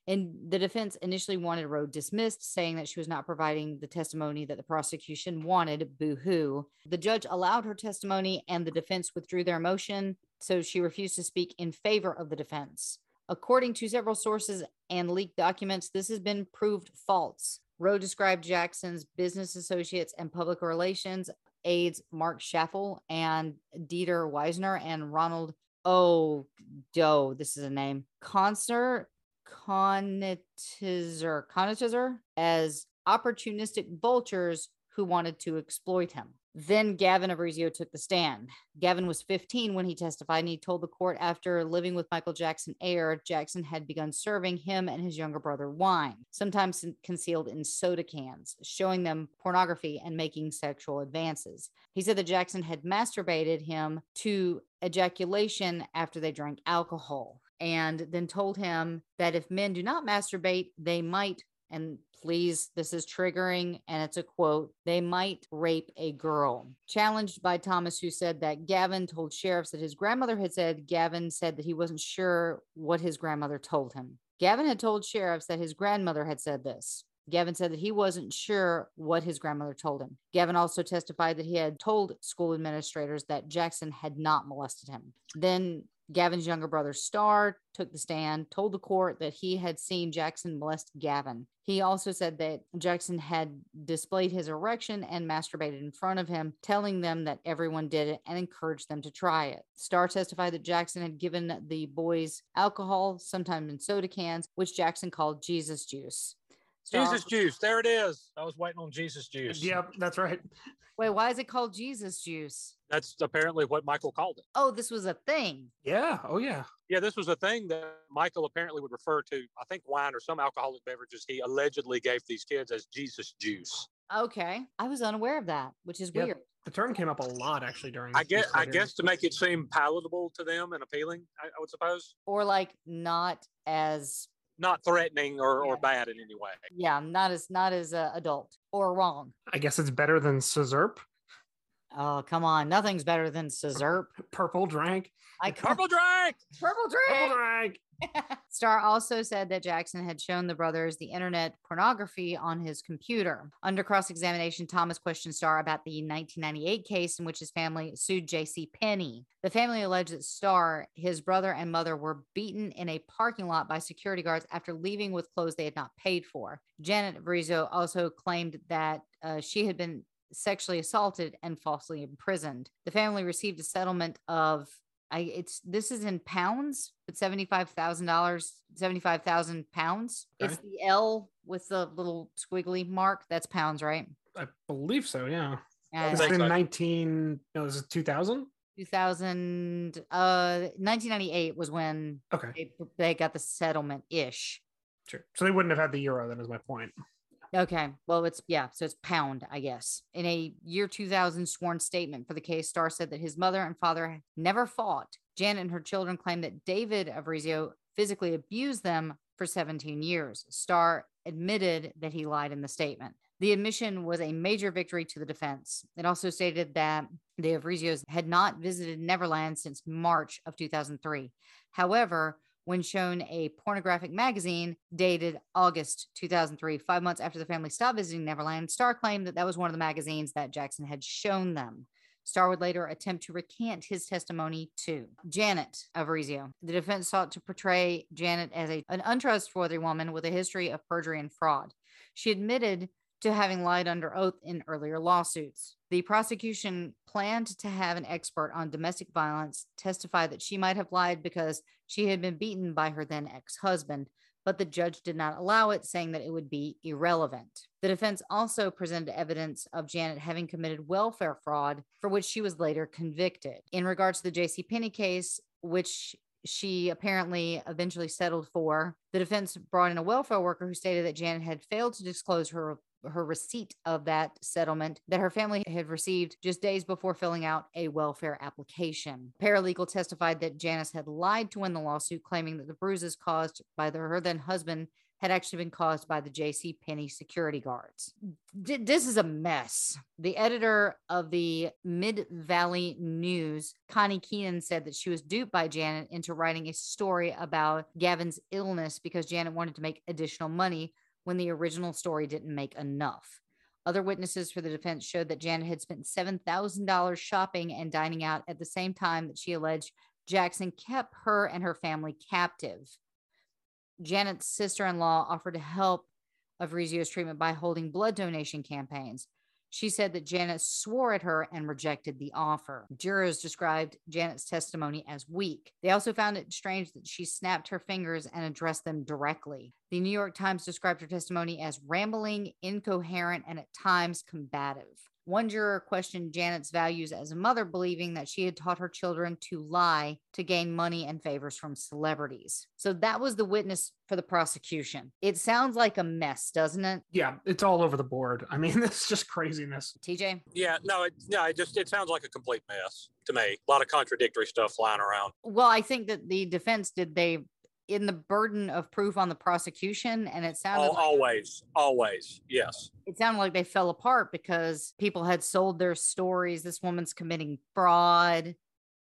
And the defense initially wanted Rowe dismissed, saying that she was not providing the testimony that the prosecution wanted. Boo hoo. The judge allowed her testimony and the defense withdrew their motion. So she refused to speak in favor of the defense. According to several sources and leaked documents, this has been proved false. Rowe described Jackson's business associates and public relations aides Mark Schaffel and Dieter Wiesner and Ronald Oh Doe. This is a name. Concer Conitizer Conitizer as opportunistic vultures who wanted to exploit him. Then Gavin Arvizo took the stand. Gavin was 15 when he testified, and he told the court after living with Michael Jackson aired, Jackson had begun serving him and his younger brother wine, sometimes concealed in soda cans, showing them pornography and making sexual advances. He said that Jackson had masturbated him to ejaculation after they drank alcohol, and then told him that if men do not masturbate, they might and please, this is triggering, and it's a quote they might rape a girl. Challenged by Thomas, who said that Gavin told sheriffs that his grandmother had said, Gavin said that he wasn't sure what his grandmother told him. Gavin had told sheriffs that his grandmother had said this. Gavin said that he wasn't sure what his grandmother told him. Gavin also testified that he had told school administrators that Jackson had not molested him. Then Gavin's younger brother, Star, took the stand, told the court that he had seen Jackson molest Gavin. He also said that Jackson had displayed his erection and masturbated in front of him, telling them that everyone did it and encouraged them to try it. Star testified that Jackson had given the boys alcohol, sometimes in soda cans, which Jackson called Jesus juice. Star- Jesus juice. There it is. I was waiting on Jesus juice. Yep, that's right. Wait, why is it called Jesus juice? That's apparently what Michael called it. Oh, this was a thing. Yeah. Oh, yeah. Yeah, this was a thing that Michael apparently would refer to, I think wine or some alcoholic beverages he allegedly gave these kids as Jesus juice. Okay. I was unaware of that, which is Yep. weird. The term came up a lot actually during. I guess I guess to make it seem palatable to them and appealing, I, I would suppose. Or like not as Not threatening or, or bad in any way. yeah, not as not as uh, adult or wrong. I guess it's better than Sizzurp. Oh, come on. Nothing's better than Sizzurp. Purple drank. I Purple drink. Purple Purple drink. drank. Star also said that Jackson had shown the brothers the internet pornography on his computer. Under cross examination, Thomas questioned Star about the 1998 case in which his family sued J.C. Penney. The family alleged that Star, his brother, and mother were beaten in a parking lot by security guards after leaving with clothes they had not paid for. Janet Vrizo also claimed that uh, she had been sexually assaulted and falsely imprisoned. The family received a settlement of I it's this is in pounds, but seventy five thousand dollars, seventy five thousand pounds. It's the L with the little squiggly mark. That's pounds, right? I believe so. Yeah. Uh, It's think in 19. No, is it 2000? 2000 uh 1998 was when Okay. they, they got the settlement ish Sure. So they wouldn't have had the euro. Then is my point. Okay well it's yeah so it's pound i guess in a year 2000 sworn statement for the case star said that his mother and father never fought janet and her children claimed that david arvizo physically abused them for 17 years star admitted that he lied in the statement the admission was a major victory to the defense. It also stated that the Arvizos had not visited Neverland since March of 2003. However, when shown a pornographic magazine dated August 2003, five months after the family stopped visiting Neverland, Star claimed that that was one of the magazines that Jackson had shown them. Star would later attempt to recant his testimony too. Janet Arvizo. The defense sought to portray Janet as a, an untrustworthy woman with a history of perjury and fraud. She admitted to having lied under oath in earlier lawsuits. The prosecution planned to have an expert on domestic violence testify that she might have lied because she had been beaten by her then ex husband, but the judge did not allow it, saying that it would be irrelevant. The defense also presented evidence of Janet having committed welfare fraud, for which she was later convicted. In regards to the J.C. Penney case, which she apparently eventually settled for. The defense brought in a welfare worker who stated that Janet had failed to disclose her her receipt of that settlement that her family had received just days before filling out a welfare application. Paralegal testified that Janice had lied to win the lawsuit, claiming that the bruises caused by the, her then husband had actually been caused by the J.C. Penney security guards. D- this is a mess. The editor of the Mid Valley News, Connie Keenan, said that she was duped by Janet into writing a story about Gavin's illness because Janet wanted to make additional money when the original story didn't make enough. Other witnesses for the defense showed that Janet had spent $7,000 shopping and dining out at the same time that she alleged Jackson kept her and her family captive. Janet's sister in law offered to help Arvizo's treatment by holding blood donation campaigns. She said that Janet swore at her and rejected the offer. Jurors described Janet's testimony as weak. They also found it strange that she snapped her fingers and addressed them directly. The New York Times described her testimony as rambling, incoherent, and at times combative. One juror questioned Janet's values as a mother, believing that she had taught her children to lie to gain money and favors from celebrities. So that was the witness for the prosecution. It sounds like a mess, doesn't it? Yeah, it's all over the board. I mean, it's just craziness. TJ? Yeah, no, it, no, it just it sounds like a complete mess to me. A lot of contradictory stuff flying around. Well, I think that the defense did they in the burden of proof on the prosecution and it sounded Al- like, always, always, yes. it sounded like they fell apart because people had sold their stories this woman's committing fraud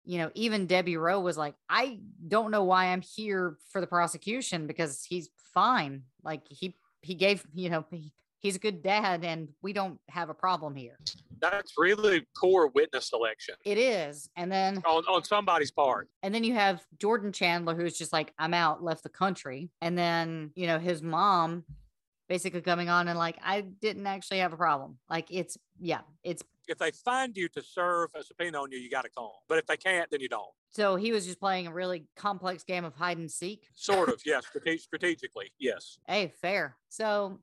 you know even debbie rowe was like i don't know why i'm here for the prosecution because he's fine like he he gave you know he, he's a good dad and we don't have a problem here That's really poor witness selection it is and then on, on somebody's part. And then you have Jordan Chandler, who's just like, I'm out, left the country. And then, you know, his mom basically coming on and like, I didn't actually have a problem. Like, it's, yeah, it's If they find you to serve a subpoena on you, you got to call. But if they can't, then you don't. so he was just playing a really complex game of hide and seek. Sort of, yes. strate- strategically, yes. Hey, fair. So,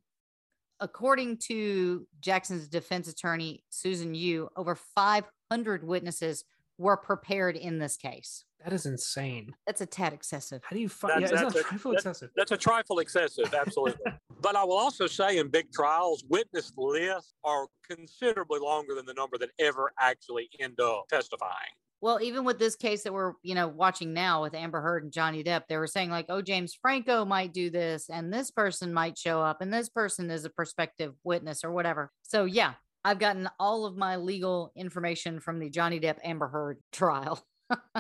according to Jackson's defense attorney, Susan Yu, over 500 witnesses were prepared in this case. That is insane. That's a tad excessive. How do you find? Yeah, That's- that's a- trifle that's- excessive? That's a trifle excessive, absolutely. but I will also say in big trials, witness lists are considerably longer than the number that ever actually end up testifying. Well, even with this case that we're, you know, watching now with Amber Heard and Johnny Depp, they were saying like, oh, James Franco might do this and this person might show up and this person is a prospective witness or whatever. So yeah, I've gotten all of my legal information from the Johnny Depp Amber Heard trial.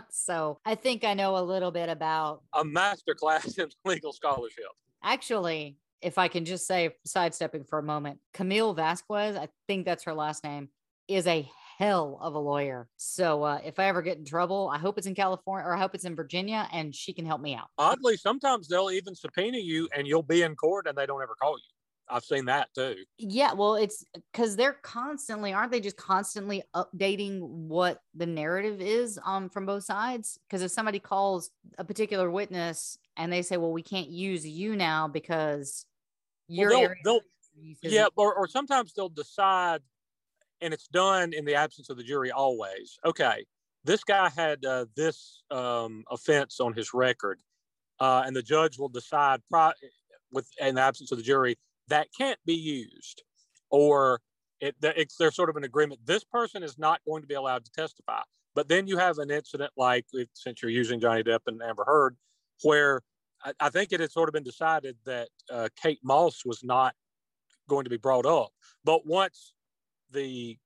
so I think I know a little bit about A master class in legal scholarship. actually, if I can just say sidestepping for a moment, Camille Vasquez, I think that's her last name, is a hell of a lawyer. So uh, if I ever get in trouble, I hope it's in California or I hope it's in Virginia and she can help me out. Oddly, sometimes they'll even subpoena you and you'll be in court and they don't ever call you. I've seen that too. Yeah, well, it's because they're constantly, aren't they just constantly updating what the narrative is um, from both sides? Because if somebody calls a particular witness and they say, well, we can't use you now because Well, your they'll- they'll- of expertise isn't Yeah, or, or sometimes they'll decide, and it's done in the absence of the jury always. Okay, this guy had uh, this um, offense on his record, uh, and the judge will decide pri- with in the absence of the jury that can't be used, or it, it's there's sort of an agreement. This person is not going to be allowed to testify. But then you have an incident like if- since you're using Johnny Depp and Amber Heard, where I, I think it had sort of been decided that uh, Kate Moss was not going to be brought up. But once the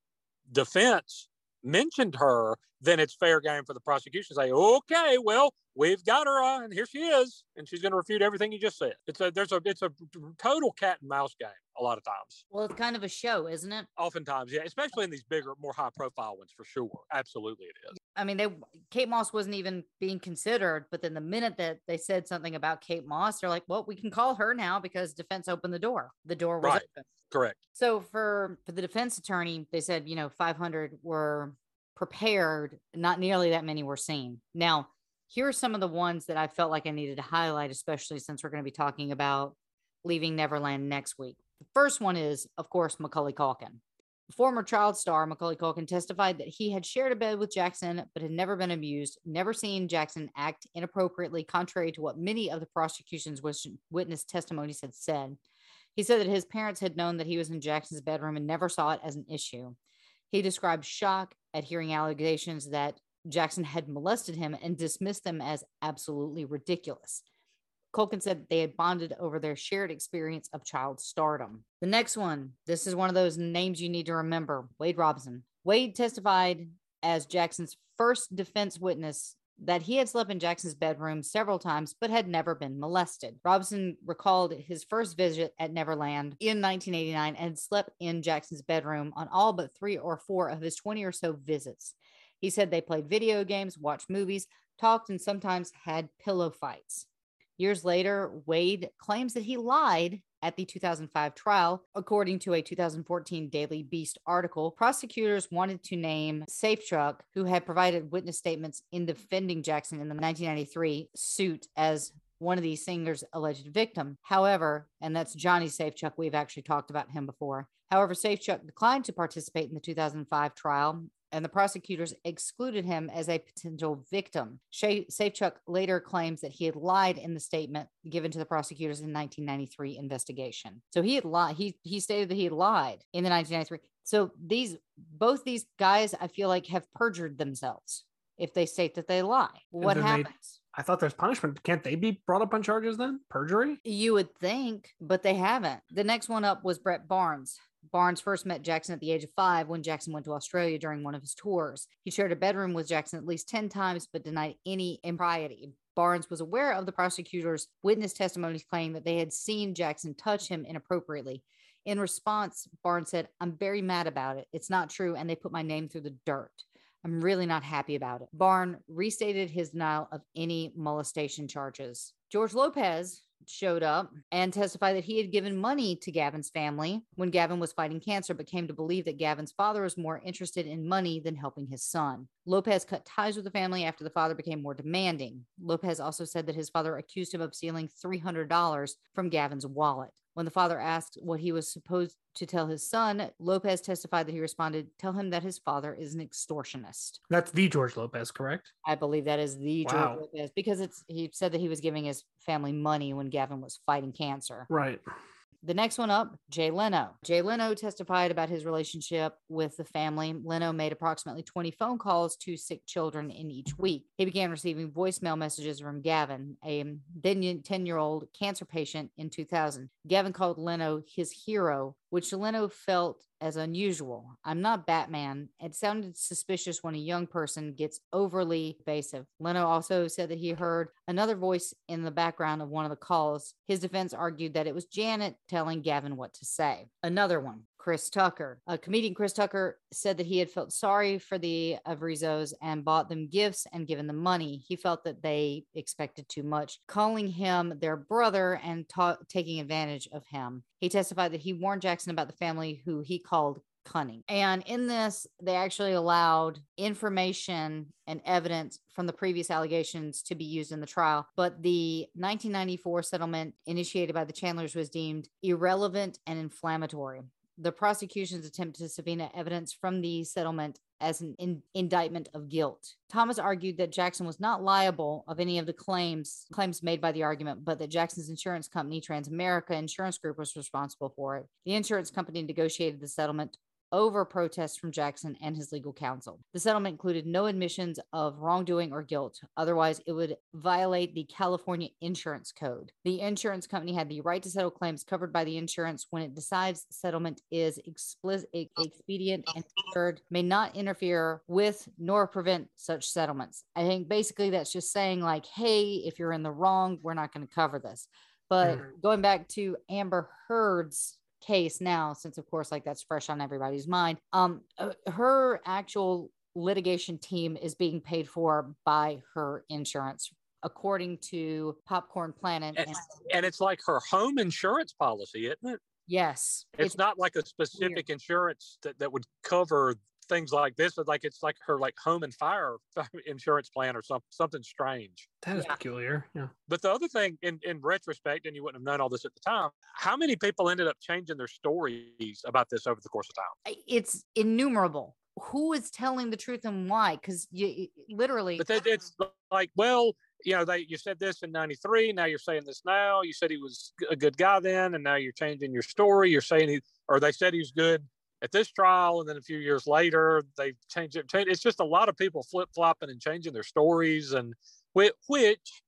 defense mentioned her, then it's fair game for the prosecution to say, okay, well, we've got her, uh, and here she is, and she's going to refute everything you just said. It's a there's a it's a total cat and mouse game a lot of times. Well, it's kind of a show, isn't it? Oftentimes, yeah, especially in these bigger, more high profile ones for sure. Absolutely, it is. I mean, they Kate Moss wasn't even being considered, but then the minute that they said something about Kate Moss, they're like, well, we can call her now because defense opened the door. The door was Right. open. Correct. So for for the defense attorney, they said, you know, 500 were prepared, not nearly that many were seen. Now, here are some of the ones that I felt like I needed to highlight, especially since we're going to be talking about leaving Neverland next week. The first one is, of course, Macaulay Culkin. Former child star Macaulay Culkin testified that he had shared a bed with Jackson, but had never been abused, never seen Jackson act inappropriately, contrary to what many of the prosecution's witness testimonies had said. He said that his parents had known that he was in Jackson's bedroom and never saw it as an issue. He described shock at hearing allegations that Jackson had molested him and dismissed them as absolutely ridiculous. Culkin said they had bonded over their shared experience of child stardom. The next one, this is one of those names you need to remember Wade Robson. Wade testified as Jackson's first defense witness that he had slept in Jackson's bedroom several times but had never been molested. Robinson recalled his first visit at Neverland in 1989 and slept in Jackson's bedroom on all but three or four of his 20 or so visits. He said they played video games, watched movies, talked, and sometimes had pillow fights. Years later, Wade claims that he lied at the 2005 trial. According to a 2014 Daily Beast article, prosecutors wanted to name Safechuck, who had provided witness statements in defending Jackson in the 1993 suit, as one of these singers' alleged victim. However, and that's Johnny Safechuck, we've actually talked about him before. However, Safechuck declined to participate in the 2005 trial and the prosecutors excluded him as a potential victim. Safechuck later claims that he had lied in the statement given to the prosecutors in 1993 investigation. So he had lied. He he stated that he had lied in the 1993. So these both these guys, I feel like, have perjured themselves if they state that they lie. What happens? I thought there's punishment. Can't they be brought up on charges then? Perjury? You would think, but they haven't. The next one up was Brett Barnes. Barnes first met Jackson at the age of five when Jackson went to Australia during one of his tours. He shared a bedroom with Jackson at least 10 times, but denied any impropriety. Barnes was aware of the prosecutor's witness testimonies claiming that they had seen Jackson touch him inappropriately. In response, Barnes said, I'm very mad about it. It's not true, and they put my name through the dirt. I'm really not happy about it. Barn restated his denial of any molestation charges. George Lopez showed up and testified that he had given money to Gavin's family when Gavin was fighting cancer, but came to believe that Gavin's father was more interested in money than helping his son. Lopez cut ties with the family after the father became more demanding. Lopez also said that his father accused him of stealing $300 from Gavin's wallet. When the father asked what he was supposed to tell his son, Lopez testified that he responded, Tell him that his father is an extortionist. That's the George Lopez, correct? I believe that is the Wow. George Lopez because it's he said that he was giving his family money when Gavin was fighting cancer. Right. The next one up, Jay Leno. Jay Leno testified about his relationship with the family. Leno made approximately 20 phone calls to sick children in each week. He began receiving voicemail messages from Gavin, a then 10 year old cancer patient in 2000. Gavin called Leno his hero, which Leno felt as unusual. I'm not Batman. It sounded suspicious when a young person gets overly evasive. Leno also said that he heard another voice in the background of one of the calls. His defense argued that it was Janet telling Gavin what to say. Another one. Chris Tucker. A comedian Chris Tucker said that he had felt sorry for the Arvizos and bought them gifts and given them money. He felt that they expected too much, calling him their brother and ta- taking advantage of him. He testified that he warned Jackson about the family who he called cunning. And in this, they actually allowed information and evidence from the previous allegations to be used in the trial. But the 1994 settlement initiated by the Chandlers was deemed irrelevant and inflammatory. The prosecution's attempt to subpoena evidence from the settlement as an in- indictment of guilt. Thomas argued that Jackson was not liable of any of the claims claims made by the argument, but that Jackson's insurance company, Transamerica Insurance Group, was responsible for it. The insurance company negotiated the settlement over protests from Jackson and his legal counsel. The settlement included no admissions of wrongdoing or guilt. Otherwise, it would violate the California Insurance Code. The insurance company had the right to settle claims covered by the insurance when it decides settlement is explicit, expedient and insured may not interfere with nor prevent such settlements. I think basically that's just saying like, hey, if you're in the wrong, we're not going to cover this. But Mhm. going back to Amber Heard's case now, since of course, like that's fresh on everybody's mind, um, uh, her actual litigation team is being paid for by her insurance, according to Popcorn Planet. And, And and it's like her home insurance policy, isn't it? yes, It's, not like a specific insurance that, that would cover things like this. It's like it's like her like home and fire insurance plan or something something strange. That is Yeah. peculiar. Yeah. But the other thing, in, in retrospect, and you wouldn't have known all this at the time, how many people ended up changing their stories about this over the course of time? It's innumerable. Who is telling the truth and why? Because you you- literally, But that, it's like, well, you know, they you said this in '93. Now you're saying this now. You said he was a good guy then, and now you're changing your story. You're saying he, or they said he was good at this trial, and then a few years later they changed it. It's just a lot of people flip flopping and changing their stories, and which, which,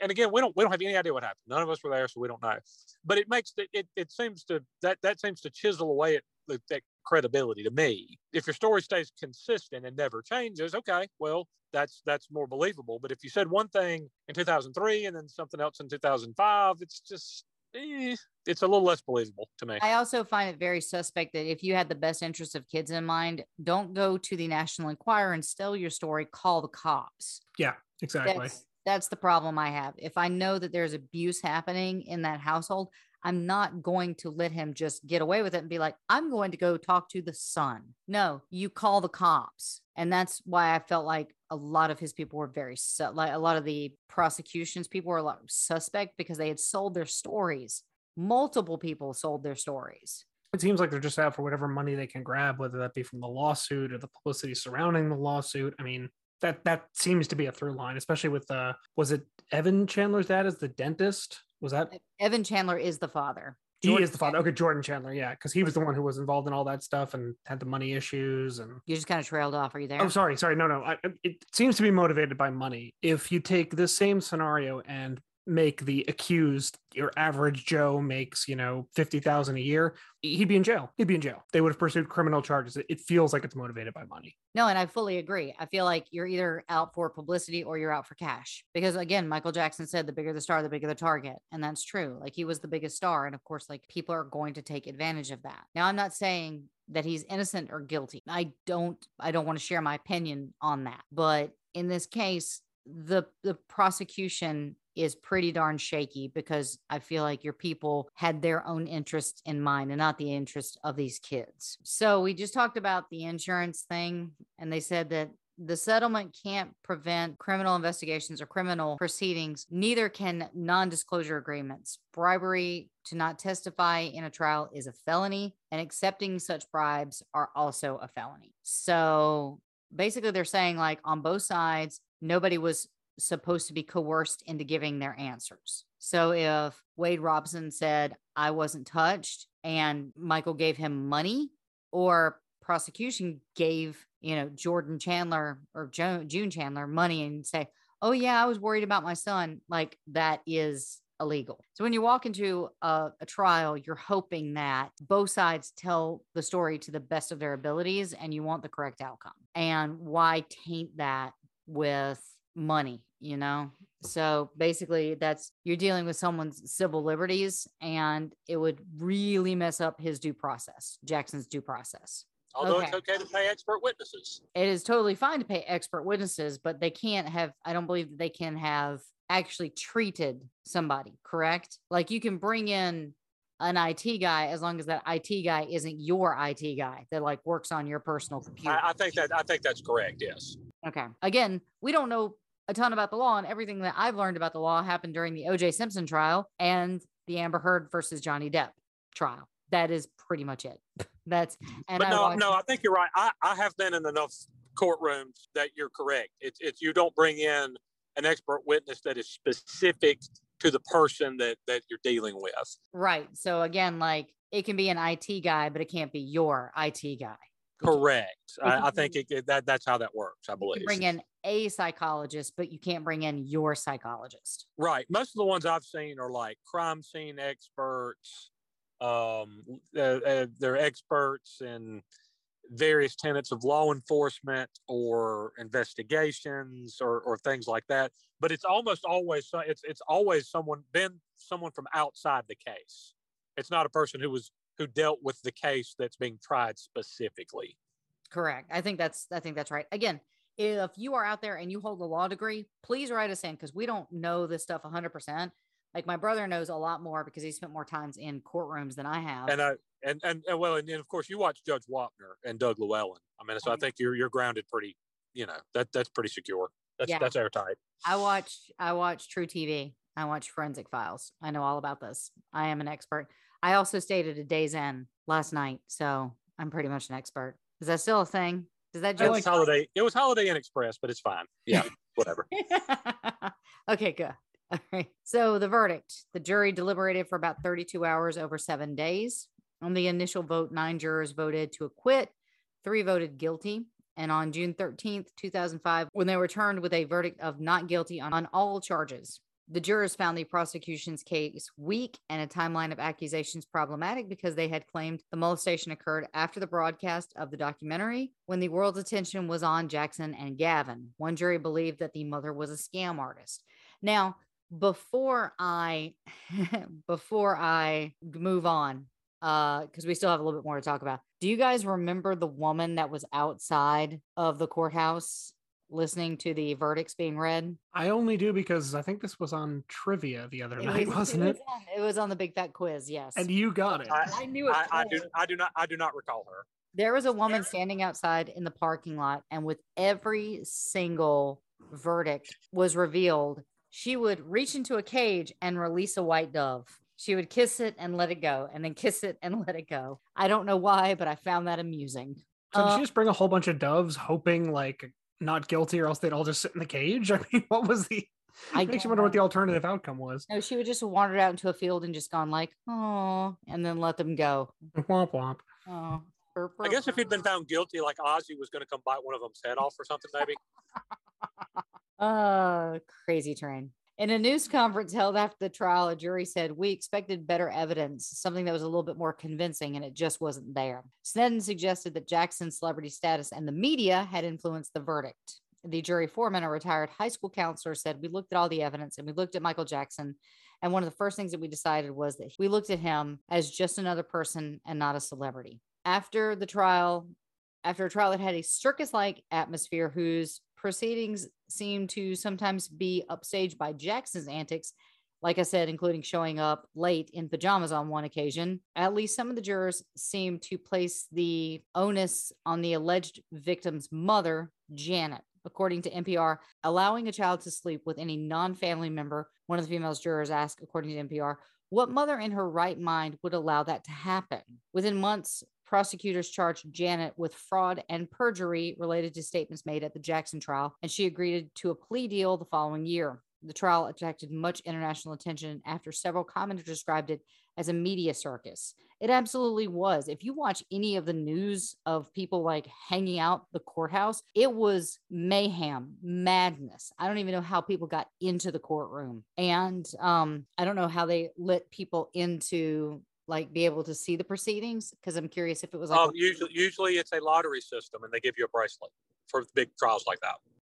and again, we don't we don't have any idea what happened. None of us were there, so we don't know. But it makes it it, it seems to that that seems to chisel away at that credibility to me. If your story stays consistent and never changes, okay, well, that's that's more believable. But if you said one thing in 2003 and then something else in 2005, it's just eh, it's a little less believable to me. I also find it very suspect that if you had the best interest of kids in mind, don't go to the National Enquirer and steal your story. Call the cops. Yeah. Exactly. That's that's the problem I have. If I know that there's abuse happening in that household, I'm not going to let him just get away with it and be like, I'm going to go talk to the son. No, you call the cops. And that's why I felt like a lot of his people were very su- like a lot of the prosecutions people were a lot suspect because they had sold their stories. Multiple people sold their stories. it seems like they're just out for whatever money they can grab, whether that be from the lawsuit or the publicity surrounding the lawsuit. I mean, that that seems to be a through line, especially with uh was it Evan Chandler's dad as the dentist? Was that Evan Chandler is the father. he is the father? Okay, Jordan Chandler, yeah, because he was the one who was involved in all that stuff and had the money issues and You just kind of trailed off. Are you there? I'm oh, sorry, sorry. No, no. I, it seems to be motivated by money. If you take this same scenario and make the accused your average Joe makes, you know, 50,000 a year, he'd be in jail. He'd be in jail. They would have pursued criminal charges. It, it feels like it's motivated by money. No, and I fully agree. I feel like you're either out for publicity or you're out for cash. Because again, Michael Jackson said the bigger the star, the bigger the target. And that's true. Like he was the biggest star. And of course, like people are going to take advantage of that. Now, I'm not saying that he's innocent or guilty. I don't I don't want to share my opinion on that. But in this case, the the prosecution is pretty darn shaky because I feel like your people had their own interest in mind and not the interest of these kids. So we just talked about the insurance thing, and they said that the settlement can't prevent criminal investigations or criminal proceedings. Neither can non disclosure agreements. Bribery to not testify in a trial is a felony, and accepting such bribes are also a felony. So basically, they're saying, like, on both sides, nobody was supposed to be coerced into giving their answers. So if Wade Robson said, I wasn't touched, and Michael gave him money, or prosecution gave, you know, Jordan Chandler or jo- June Chandler money and say, oh, yeah, I was worried about my son, like that is illegal. So when you walk into a, a trial, you're hoping that both sides tell the story to the best of their abilities and you want the correct outcome. And why taint that with money, you know? So basically, that's you're dealing with someone's civil liberties, and it would really mess up his due process, Jackson's due process. Although it's okay. okay to pay expert witnesses. It is totally fine to pay expert witnesses, but they can't have, I don't believe that they can have actually treated somebody, correct? Like you can bring in an IT guy as long as that IT guy isn't your IT guy that like works on your personal computer. I, I think that I think that's correct. Yes. Okay. Again, we don't know a ton about the law, and everything that I've learned about the law happened during the OJ Simpson trial and the Amber Heard versus Johnny Depp trial. That is pretty much it. That's and but I no, watched- no, I think you're right. I, I have been in enough courtrooms that you're correct. It's it's you don't bring in an expert witness that is specific to the person that that you're dealing with. right. So again, like it can be an IT guy, but it can't be your IT guy. Correct. I, I think it, it- that that's how that works. I You believe. can bring in a psychologist, but you can't bring in your psychologist. Right. Most of the ones I've seen are like crime scene experts. Um, uh, uh, they're experts in various tenets of law enforcement or investigations or, or things like that. But it's almost always so- it's it's always someone been someone from outside the case. It's not a person who was who dealt with the case that's being tried specifically. Correct. I think that's I think that's right. Again, if you are out there and you hold a law degree, please write us in because we don't know this stuff 100%. Like my brother knows a lot more because he spent more times in courtrooms than I have. And I and and, and well, and, and of course you watch Judge Wapner and Doug Llewellyn. I mean, so I Mhm. think you're you're grounded pretty. You know that that's pretty secure. That's Yeah. that's airtight. I watch I watch truTV. I watch Forensic Files. I know all about this. I am an expert. I also stayed at a Days Inn last night, so I'm pretty much an expert. Is that still a thing? Does that joke? was holiday. It was Holiday Inn Express, but it's fine. Yeah, whatever. okay, good. All right. So the verdict the jury deliberated for about 32 hours over seven days. On the initial vote, nine jurors voted to acquit, three voted guilty. And on June 13th, 2005, when they returned with a verdict of not guilty on, on all charges, the jurors found the prosecution's case weak and a timeline of accusations problematic because they had claimed the molestation occurred after the broadcast of the documentary when the world's attention was on Jackson and Gavin. One jury believed that the mother was a scam artist. Now, before I before I move on, uh, because we still have a little bit more to talk about. Do you guys remember the woman that was outside of the courthouse listening to the verdicts being read? I only do because I think this was on trivia the other night, was- wasn't it? was on- it was on the big fat quiz, yes. And you got it. I, I knew it. I, I do. I do not. I do not recall her. There was a woman standing outside in the parking lot, and with every single verdict was revealed, she would reach into a cage and release a white dove. She would kiss it and let it go, and then kiss it and let it go. I don't know why, but I found that amusing. so did uh, she just bring a whole bunch of doves, hoping like not guilty, or else they'd all just sit in the cage? I mean, what was the? I makes you don't wonder what the alternative outcome was. No, she would just have wandered out into a field and just gone like, oh, and then let them go. Womp womp. Oh, I guess if he'd been found guilty, like Ozzy was going to come bite one of them's head off or something, maybe. Uh, crazy train. In a news conference held after the trial, a jury said, We expected better evidence, something that was a little bit more convincing, and it just wasn't there. Sneddon suggested that Jackson's celebrity status and the media had influenced the verdict. The jury foreman, a retired high school counselor, said, We looked at all the evidence and we looked at Michael Jackson. And one of the first things that we decided was that we looked at him as just another person and not a celebrity. After the trial, after a trial that had a circus like atmosphere whose proceedings seem to sometimes be upstaged by Jackson's antics, like I said, including showing up late in pajamas on one occasion, at least some of the jurors seem to place the onus on the alleged victim's mother, Janet. According to NPR, allowing a child to sleep with any non family member, one of the female jurors asked, according to NPR, what mother in her right mind would allow that to happen? Within months, prosecutors charged Janet with fraud and perjury related to statements made at the Jackson trial, and she agreed to a plea deal the following year. The trial attracted much international attention after several commenters described it as a media circus. It absolutely was. If you watch any of the news of people like hanging out the courthouse, it was mayhem, madness. I don't even know how people got into the courtroom. And um, I don't know how they let people into like be able to see the proceedings because I'm curious if it was like Um, usually, usually it's a lottery system, and they give you a bracelet for big trials like that.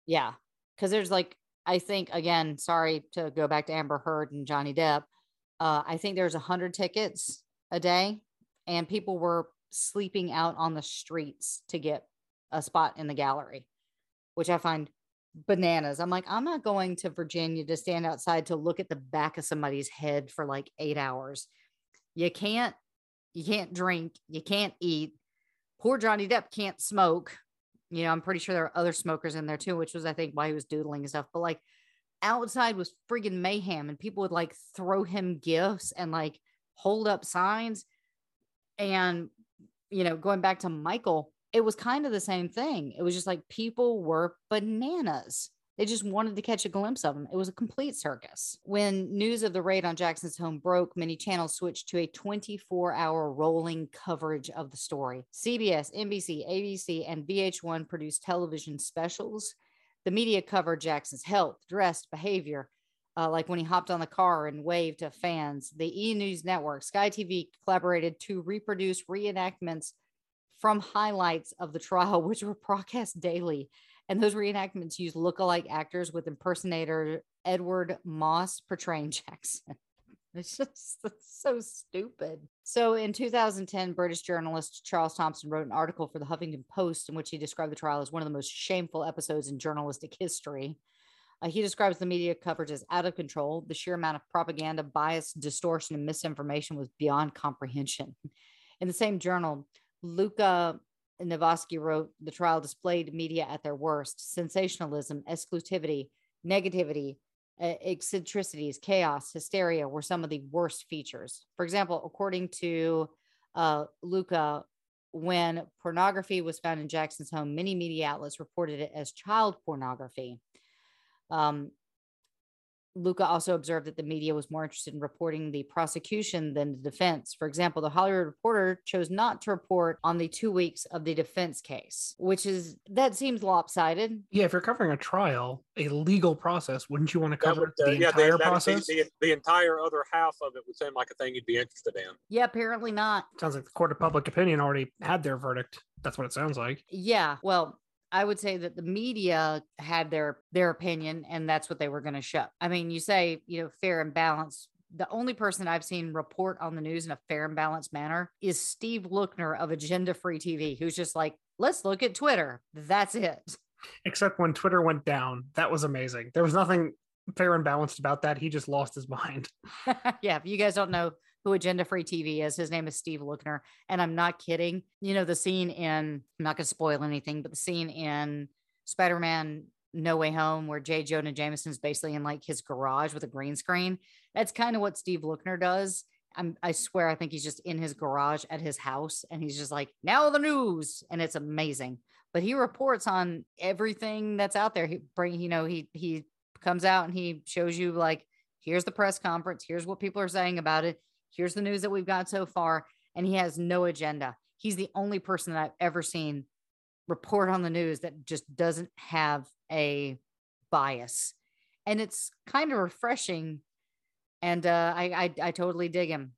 Yeah. Cause there's like, I think again, sorry to go back to Amber Heard and Johnny Depp. Uh, I think there's a hundred tickets a day and people were sleeping out on the streets to get a spot in the gallery, which I find bananas. I'm like, I'm not going to Virginia to stand outside to look at the back of somebody's head for like eight hours. You can't, you can't drink, you can't eat. Poor Johnny Depp can't smoke you know, I'm pretty sure there are other smokers in there too, which was I think why he was doodling and stuff. But like outside was friggin' mayhem, and people would like throw him gifts and like hold up signs. And you know, going back to Michael, it was kind of the same thing. It was just like people were bananas. They just wanted to catch a glimpse of him. It was a complete circus. When news of the raid on Jackson's home broke, many channels switched to a 24 hour rolling coverage of the story. CBS, NBC, ABC, and VH1 produced television specials. The media covered Jackson's health, dress, behavior, uh, like when he hopped on the car and waved to fans. The E News Network, Sky TV collaborated to reproduce reenactments from highlights of the trial, which were broadcast daily. And those reenactments use look-alike actors with impersonator Edward Moss portraying Jackson. It's just so stupid. So in 2010, British journalist Charles Thomson wrote an article for the Huffington Post in which he described the trial as one of the most shameful episodes in journalistic history. Uh, he describes the media coverage as out of control. The sheer amount of propaganda, bias, distortion, and misinformation was beyond comprehension. In the same journal, Luca Navasky wrote the trial displayed media at their worst sensationalism, exclusivity, negativity, eccentricities, chaos, hysteria were some of the worst features. For example, according to uh, Luca, when pornography was found in Jackson's home, many media outlets reported it as child pornography. Um, Luca also observed that the media was more interested in reporting the prosecution than the defense. For example, the Hollywood Reporter chose not to report on the two weeks of the defense case, which is that seems lopsided. Yeah, if you're covering a trial, a legal process, wouldn't you want to cover would, uh, the yeah, entire that- that'd be- process? The, the entire other half of it would seem like a thing you'd be interested in. Yeah, apparently not. Sounds like the court of public opinion already had their verdict. That's what it sounds like. Yeah, well, I would say that the media had their their opinion and that's what they were going to show. I mean, you say, you know, fair and balanced. The only person I've seen report on the news in a fair and balanced manner is Steve Lookner of Agenda Free TV, who's just like, let's look at Twitter. That's it. Except when Twitter went down, that was amazing. There was nothing fair and balanced about that. He just lost his mind. yeah, if you guys don't know who Agenda Free TV is, his name is Steve Lookner. And I'm not kidding. You know, the scene in, I'm not going to spoil anything, but the scene in Spider Man No Way Home where J. Jonah Jameson's basically in like his garage with a green screen. That's kind of what Steve Lookner does. I'm, I swear, I think he's just in his garage at his house and he's just like, now the news. And it's amazing. But he reports on everything that's out there. He bring, you know, he, he comes out and he shows you like, here's the press conference. Here's what people are saying about it. Here's the news that we've got so far. And he has no agenda. He's the only person that I've ever seen report on the news that just doesn't have a bias. And it's kind of refreshing. And uh, I, I, I totally dig him.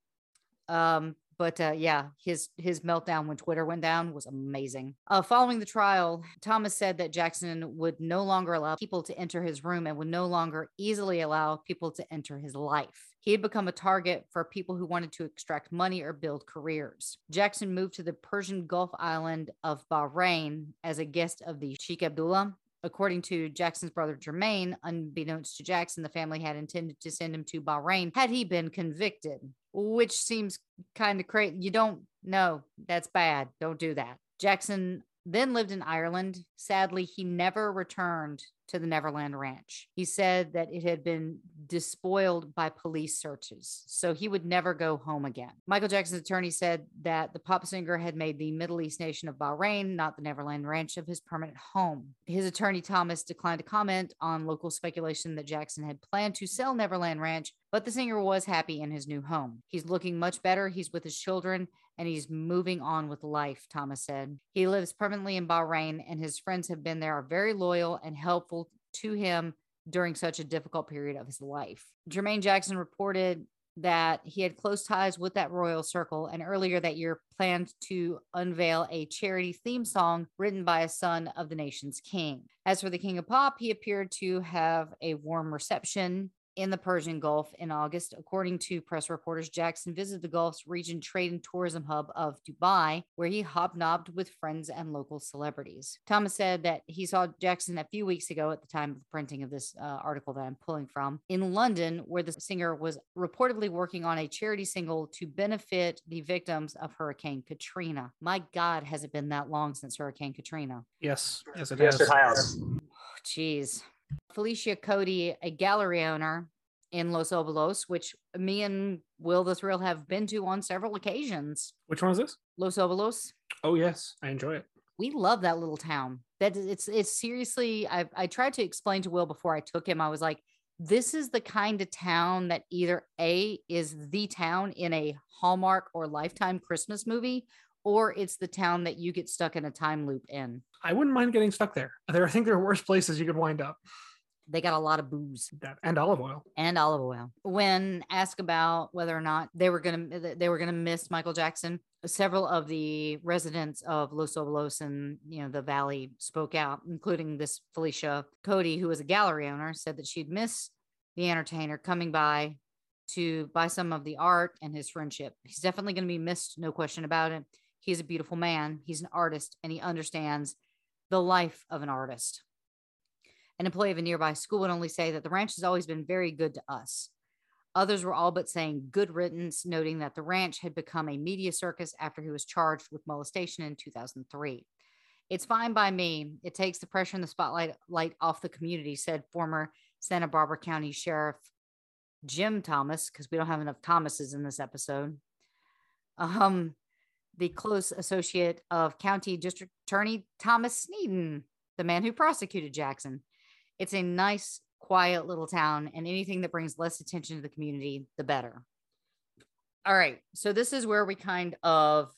Um, but uh, yeah, his his meltdown when Twitter went down was amazing. Uh, following the trial, Thomas said that Jackson would no longer allow people to enter his room and would no longer easily allow people to enter his life. He had become a target for people who wanted to extract money or build careers. Jackson moved to the Persian Gulf island of Bahrain as a guest of the Sheikh Abdullah. According to Jackson's brother Jermaine, unbeknownst to Jackson, the family had intended to send him to Bahrain had he been convicted, which seems kind of crazy. You don't know. That's bad. Don't do that. Jackson then lived in Ireland. Sadly, he never returned to the Neverland Ranch. He said that it had been despoiled by police searches, so he would never go home again. Michael Jackson's attorney said that the pop singer had made the Middle East nation of Bahrain, not the Neverland Ranch, of his permanent home. His attorney, Thomas, declined to comment on local speculation that Jackson had planned to sell Neverland Ranch, but the singer was happy in his new home. He's looking much better. He's with his children and he's moving on with life, Thomas said. He lives permanently in Bahrain, and his friends have been there, are very loyal and helpful to him during such a difficult period of his life. Jermaine Jackson reported that he had close ties with that royal circle and earlier that year planned to unveil a charity theme song written by a son of the nation's king. As for the king of pop, he appeared to have a warm reception in the Persian Gulf in August. According to press reporters, Jackson visited the Gulf's region trade and tourism hub of Dubai, where he hobnobbed with friends and local celebrities. Thomas said that he saw Jackson a few weeks ago at the time of the printing of this uh, article that I'm pulling from in London, where the singer was reportedly working on a charity single to benefit the victims of Hurricane Katrina. My God, has it been that long since Hurricane Katrina? Yes, yes, it Yes, has. it has. Jeez. Felicia Cody, a gallery owner in Los Olivos, which me and Will the Thrill have been to on several occasions. Which one is this? Los Olivos. Oh yes, I enjoy it. We love that little town. That it's it's seriously. I I tried to explain to Will before I took him. I was like, this is the kind of town that either a is the town in a Hallmark or Lifetime Christmas movie, or it's the town that you get stuck in a time loop in. I wouldn't mind getting stuck there. There, I think there are worse places you could wind up. They got a lot of booze. That and olive oil. and olive oil. When asked about whether or not they were going to they were going to miss Michael Jackson, several of the residents of Los Olivos and you know the valley spoke out, including this Felicia Cody, who was a gallery owner, said that she'd miss the entertainer coming by to buy some of the art and his friendship. He's definitely going to be missed, no question about it. He's a beautiful man, he's an artist, and he understands the life of an artist. An employee of a nearby school would only say that the ranch has always been very good to us. Others were all but saying good riddance, noting that the ranch had become a media circus after he was charged with molestation in 2003. It's fine by me. It takes the pressure and the spotlight light off the community, said former Santa Barbara County Sheriff Jim Thomas, because we don't have enough Thomases in this episode. Um, the close associate of County District Attorney Thomas Sneddon, the man who prosecuted Jackson. It's a nice, quiet little town, and anything that brings less attention to the community, the better. All right. So, this is where we kind of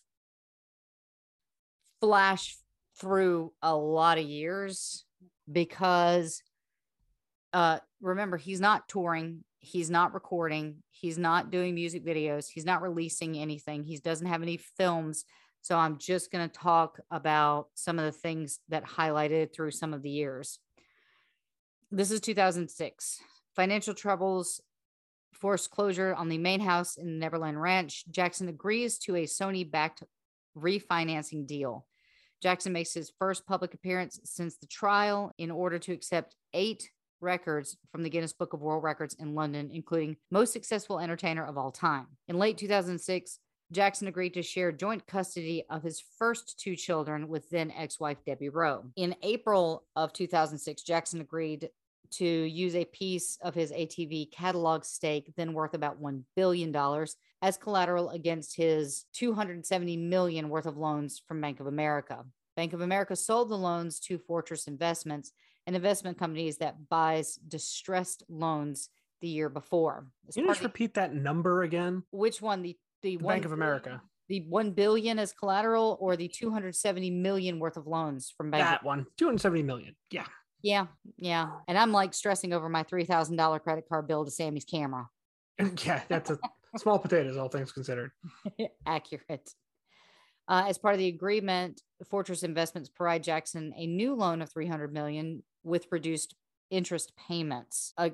flash through a lot of years because uh remember he's not touring he's not recording he's not doing music videos he's not releasing anything he doesn't have any films so i'm just going to talk about some of the things that highlighted through some of the years this is 2006 financial troubles forced closure on the main house in neverland ranch. Jackson agrees to a sony backed refinancing deal. Jackson makes his first public appearance since the trial in order to accept eight records from the Guinness Book of World Records in London, including most successful entertainer of all time. In late 2006, Jackson agreed to share joint custody of his first two children with then ex wife Debbie Rowe. In April of 2006, Jackson agreed to use a piece of his ATV catalog stake, then worth about $1 billion, as collateral against his 270 million worth of loans from Bank of America. Bank of America sold the loans to Fortress Investments, an investment company that buys distressed loans the year before. Can you just repeat that number again? Which one? The the, the Bank of America. The one billion as collateral, or the 270 million worth of loans from Bank. That one, 270 million. Yeah. Yeah, yeah. And I'm like stressing over my three thousand dollar credit card bill to Sammy's camera. yeah, that's a small potatoes, all things considered. Accurate. Uh, as part of the agreement, Fortress Investments provide Jackson a new loan of 300 million with reduced interest payments. Uh,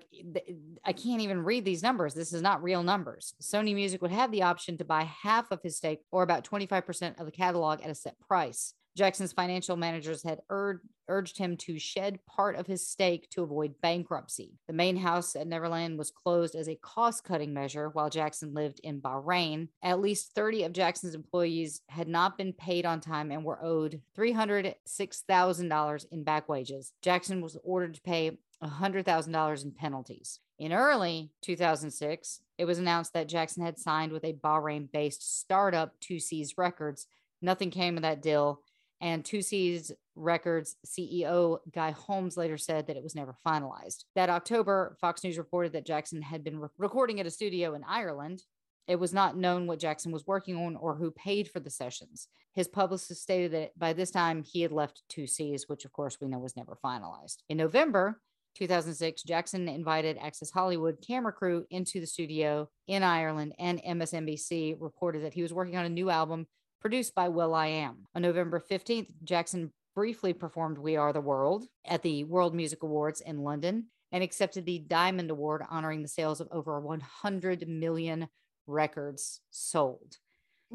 I can't even read these numbers. This is not real numbers. Sony Music would have the option to buy half of his stake or about 25% of the catalog at a set price. Jackson's financial managers had ur- urged him to shed part of his stake to avoid bankruptcy. The main house at Neverland was closed as a cost cutting measure while Jackson lived in Bahrain. At least 30 of Jackson's employees had not been paid on time and were owed $306,000 in back wages. Jackson was ordered to pay $100,000 in penalties. In early 2006, it was announced that Jackson had signed with a Bahrain based startup, Two Seas Records. Nothing came of that deal, and Two Seas Records CEO Guy Holmes later said that it was never finalized. That October, Fox News reported that Jackson had been re- recording at a studio in Ireland. It was not known what Jackson was working on or who paid for the sessions. His publicist stated that by this time he had left Two Seas, which of course we know was never finalized. In November, 2006, Jackson invited Access Hollywood camera crew into the studio in Ireland, and MSNBC reported that he was working on a new album produced by will.i.am. On November 15th, Jackson briefly performed We Are the World at the World Music Awards in London and accepted the Diamond Award, honoring the sales of over 100 million records sold.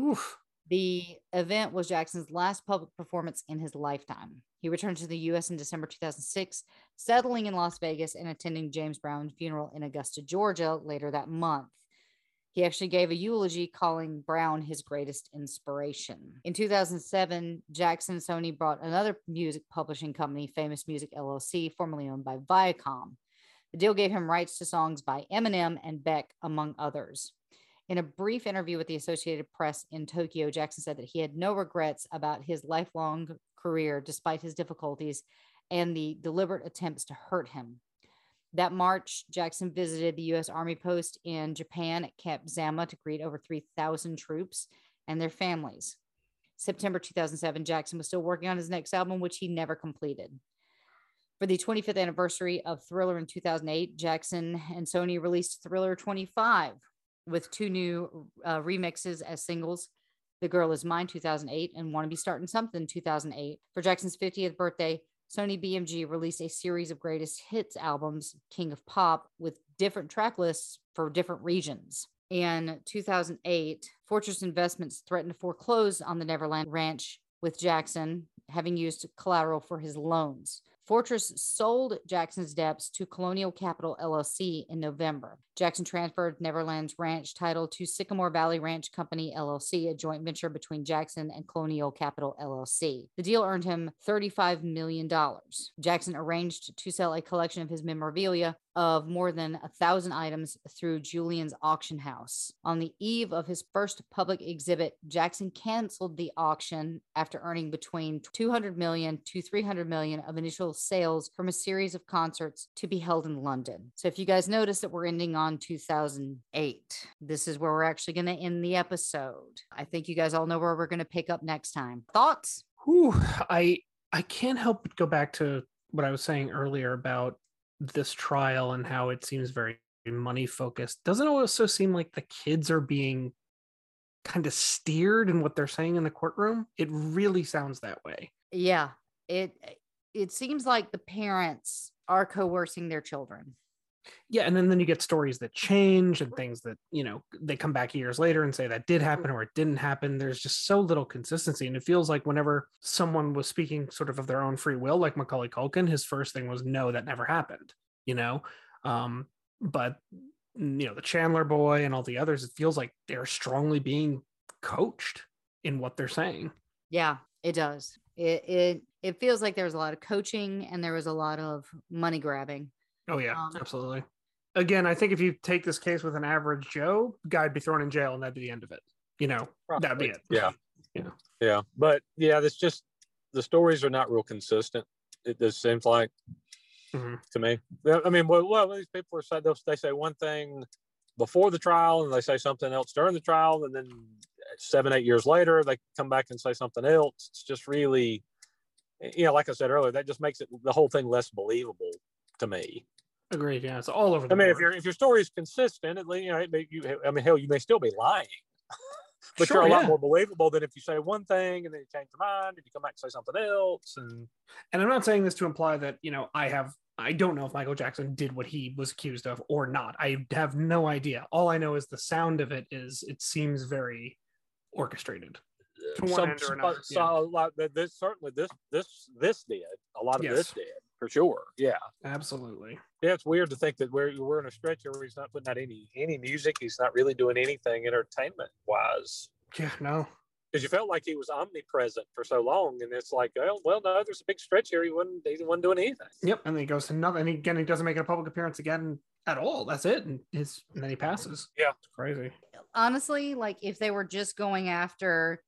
Oof. The event was Jackson's last public performance in his lifetime. He returned to the U.S. in December 2006, settling in Las Vegas and attending James Brown's funeral in Augusta, Georgia later that month. He actually gave a eulogy calling Brown his greatest inspiration. In 2007, Jackson Sony brought another music publishing company, Famous Music LLC, formerly owned by Viacom. The deal gave him rights to songs by Eminem and Beck, among others. In a brief interview with the Associated Press in Tokyo, Jackson said that he had no regrets about his lifelong career, despite his difficulties and the deliberate attempts to hurt him. That March, Jackson visited the U.S. Army post in Japan at Camp Zama to greet over 3,000 troops and their families. September 2007, Jackson was still working on his next album, which he never completed. For the 25th anniversary of Thriller in 2008, Jackson and Sony released Thriller 25 with two new uh, remixes as singles The Girl Is Mine 2008 and Want to Be Starting Something 2008. For Jackson's 50th birthday, Sony BMG released a series of greatest hits albums, King of Pop, with different track lists for different regions. In 2008, Fortress Investments threatened to foreclose on the Neverland Ranch with Jackson having used collateral for his loans. Fortress sold Jackson's debts to Colonial Capital LLC in November. Jackson transferred Neverland's ranch title to Sycamore Valley Ranch Company LLC, a joint venture between Jackson and Colonial Capital LLC. The deal earned him $35 million. Jackson arranged to sell a collection of his memorabilia of more than a thousand items through Julien's auction house. On the eve of his first public exhibit, Jackson canceled the auction after earning between 200 million to 300 million of initial sales from a series of concerts to be held in London. So if you guys notice that we're ending on 2008, this is where we're actually going to end the episode. I think you guys all know where we're going to pick up next time. Thoughts? I I can't help but go back to what I was saying earlier about this trial and how it seems very money focused. Doesn't also seem like the kids are being kind of steered in what they're saying in the courtroom? It really sounds that way. Yeah. It it seems like the parents are coercing their children. Yeah, and then, then you get stories that change and things that, you know, they come back years later and say that did happen or it didn't happen. There's just so little consistency. And it feels like whenever someone was speaking sort of of their own free will, like Macaulay Culkin, his first thing was, no, that never happened, you know? Um, but, you know, the Chandler boy and all the others, it feels like they're strongly being coached in what they're saying. Yeah, it does. It it it feels like there was a lot of coaching and there was a lot of money grabbing. Oh yeah, Um, absolutely. Again, I think if you take this case with an average Joe, guy'd be thrown in jail and that'd be the end of it. You know, that'd be it. Yeah. Yeah. Yeah. But yeah, that's just the stories are not real consistent. It just seems like Mhm. to me. I mean, well, well these people are saying they'll- they say one thing before the trial and they say something else during the trial, and then seven, eight years later, they come back and say something else. It's just really, you know, like I said earlier, that just makes it the whole thing less believable to me. Agreed. Yeah, it's all over the I mean, if your if your story is consistent, at least you know, it may, you, I mean, hell, you may still be lying, but Sure, you're a lot more believable than if you say one thing and then you change your mind and you come back and say something else. And and I'm not saying this to imply that, you know, I have I don't know if Michael Jackson did what he was accused of or not. I have no idea. All I know is the sound of it is it seems very orchestrated. To one some, end or another, so a lot that this certainly this this this did a lot of Yes. this did for sure. Yeah, Absolutely. Yeah. It's weird to think that we're we're in a stretch where he's not putting out any any music. He's not really doing anything entertainment wise. Yeah, no. Because you felt like he was omnipresent for so long, and it's like, well, well, no, there's a big stretch here. He wasn't, he wasn't doing anything. Yep. And then he goes to nothing. And again, he doesn't make a public appearance again at all. That's it. And his and then he passes. Yeah. It's crazy. honestly, like if they were just going after,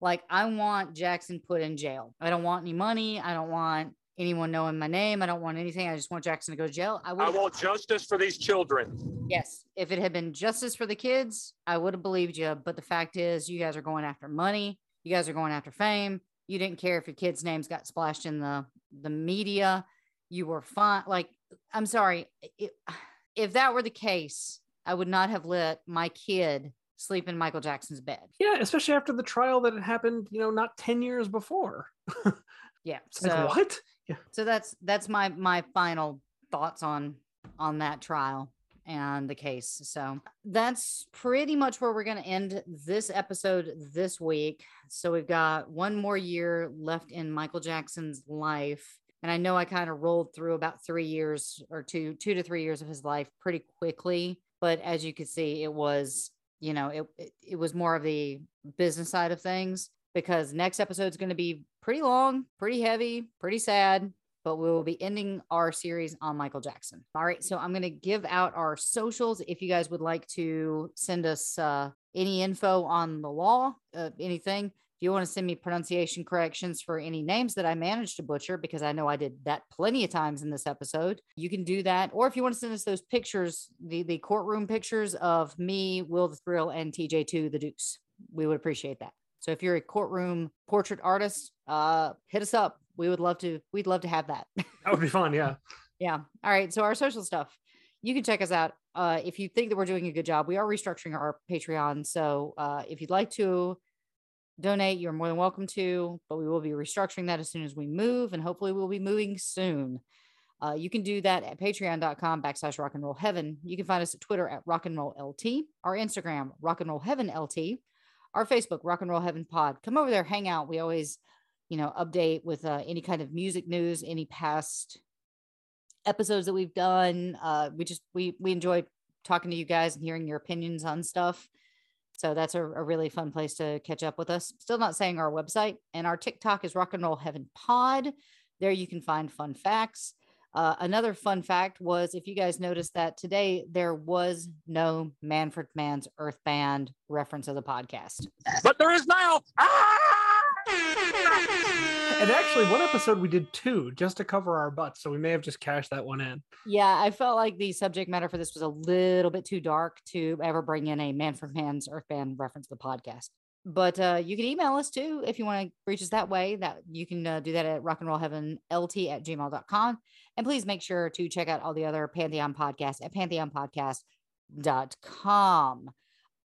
like, I want Jackson put in jail. I don't want any money. I don't want anyone knowing my name. I don't want anything. I just want Jackson to go to jail. I. I want justice for these children. yes. If it had been justice for the kids, I would have believed you. But the fact is, you guys are going after money. You guys are going after fame. You didn't care if your kids' names got splashed in the the media. You were fine. Like, I'm sorry. It, if that were the case, I would not have let my kid sleep in Michael Jackson's bed. Yeah, especially after the trial that had happened, you know, not 10 years before. Yeah. So like, what? Yeah. so that's that's my my final thoughts on on that trial and the case. So that's pretty much where we're going to end this episode this week. So we've got one more year left in Michael Jackson's life. And I know I kind of rolled through about three years or two, two to three years of his life pretty quickly. But as you can see, it was, you know, it, it, it was more of the business side of things because next episode is going to be pretty long, pretty heavy, pretty sad, but we will be ending our series on Michael Jackson. All right, so I'm going to give out our socials if you guys would like to send us uh, any info on the law, uh, anything. If you want to send me pronunciation corrections for any names that I managed to butcher, because I know I did that plenty of times in this episode, you can do that. Or if you want to send us those pictures, the, the courtroom pictures of me, Will the Thrill, and TJ2 the Deuce, we would appreciate that. So if you're a courtroom portrait artist, uh, hit us up. We would love to. We'd love to have that. That would be fun. Yeah. yeah. All right. So our social stuff. You can check us out. Uh, if you think that we're doing a good job, we are restructuring our Patreon. So uh, if you'd like to donate, you're more than welcome to. But we will be restructuring that as soon as we move, and hopefully we'll be moving soon. Uh, you can do that at patreon.com backslash rock and roll heaven. You can find us at Twitter at rock and roll LT, our Instagram, rock and roll heaven LT, our Facebook, rock and roll heaven pod. Come over there, hang out. We always, you know, update with uh, any kind of music news, any past episodes that we've done. Uh, we just, we, we enjoy talking to you guys and hearing your opinions on stuff. So that's a, a, really fun place to catch up with us. Still not saying our website and our TikTok is Rock and Roll Heaven Pod. There you can find fun facts. Uh, another fun fact was if you guys noticed that today there was no Manfred Mann's Earth Band reference of the podcast. But there is now. Ah! And actually, one episode we did two just to cover our butts, so we may have just cashed that one in. Yeah, I felt like the subject matter for this was a little bit too dark to ever bring in a Manfred Mann's Earth Band reference to the podcast. But uh, you can email us too if you want to reach us that way that you can uh, do that at rock and roll heaven lt at gmail.com and please make sure to check out all the other pantheon podcasts at pantheonpodcast.com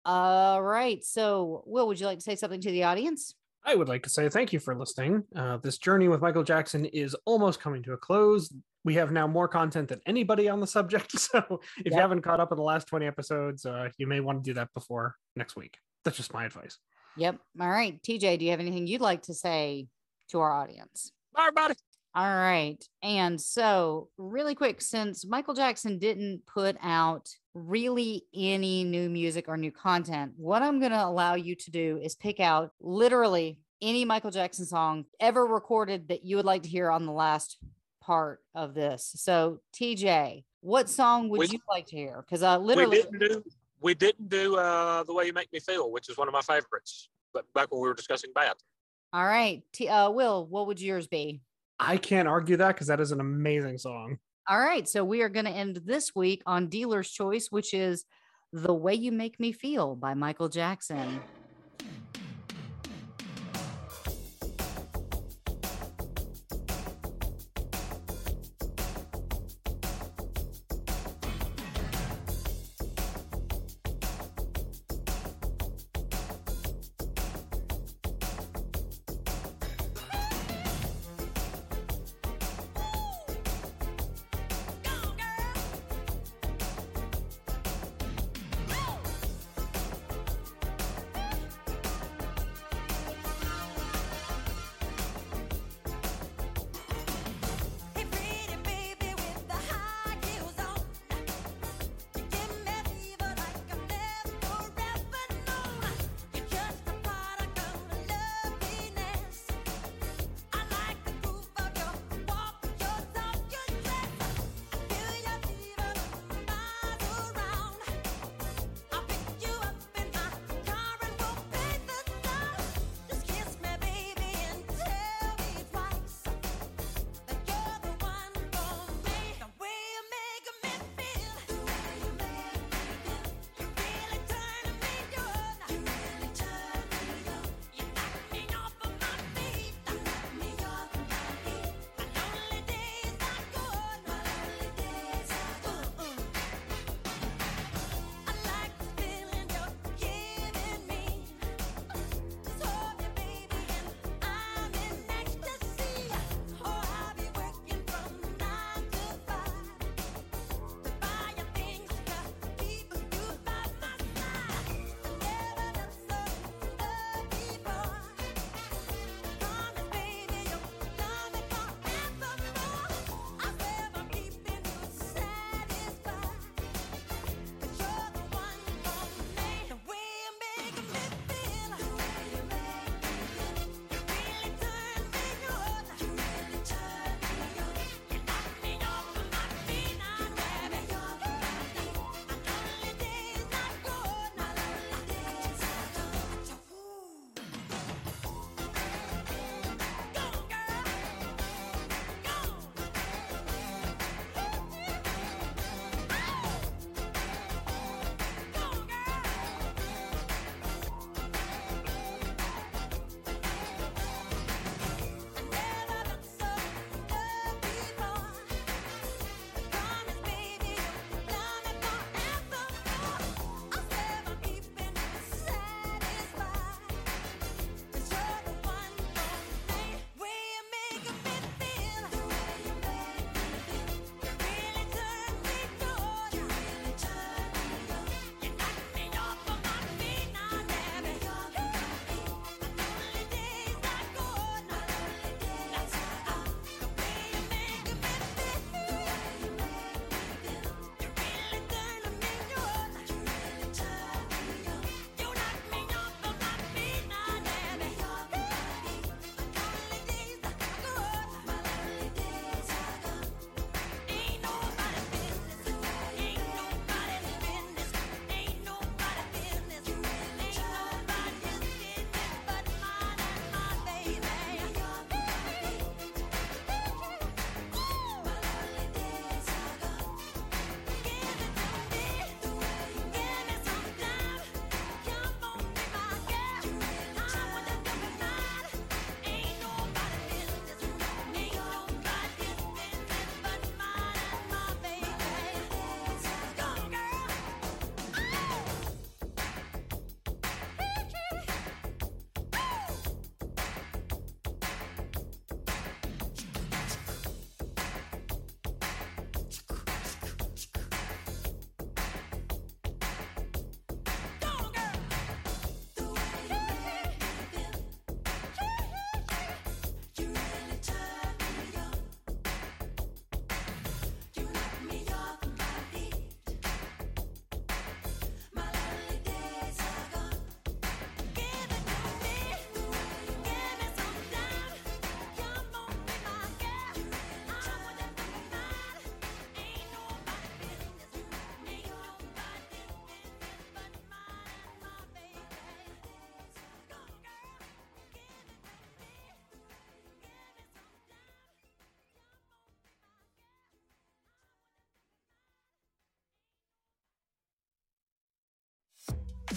all right so will would you like to say something to the audience i would like to say thank you for listening uh, this journey with michael jackson is almost coming to a close we have now more content than anybody on the subject so if yep. you haven't caught up in the last 20 episodes uh, you may want to do that before next week that's just my advice Yep. All right. TJ, do you have anything you'd like to say to our audience? Bye, everybody. All right. And so, really quick, since Michael Jackson didn't put out really any new music or new content, what I'm going to allow you to do is pick out literally any Michael Jackson song ever recorded that you would like to hear on the last part of this. So, TJ, what song would we, you like to hear? Because I literally, we didn't do we didn't do uh, the way you make me feel, which is one of my favorites. But back when we were discussing bad. All right, T- uh, Will, what would yours be? I can't argue that because that is an amazing song. All right, so we are going to end this week on Dealer's Choice, which is "The Way You Make Me Feel" by Michael Jackson.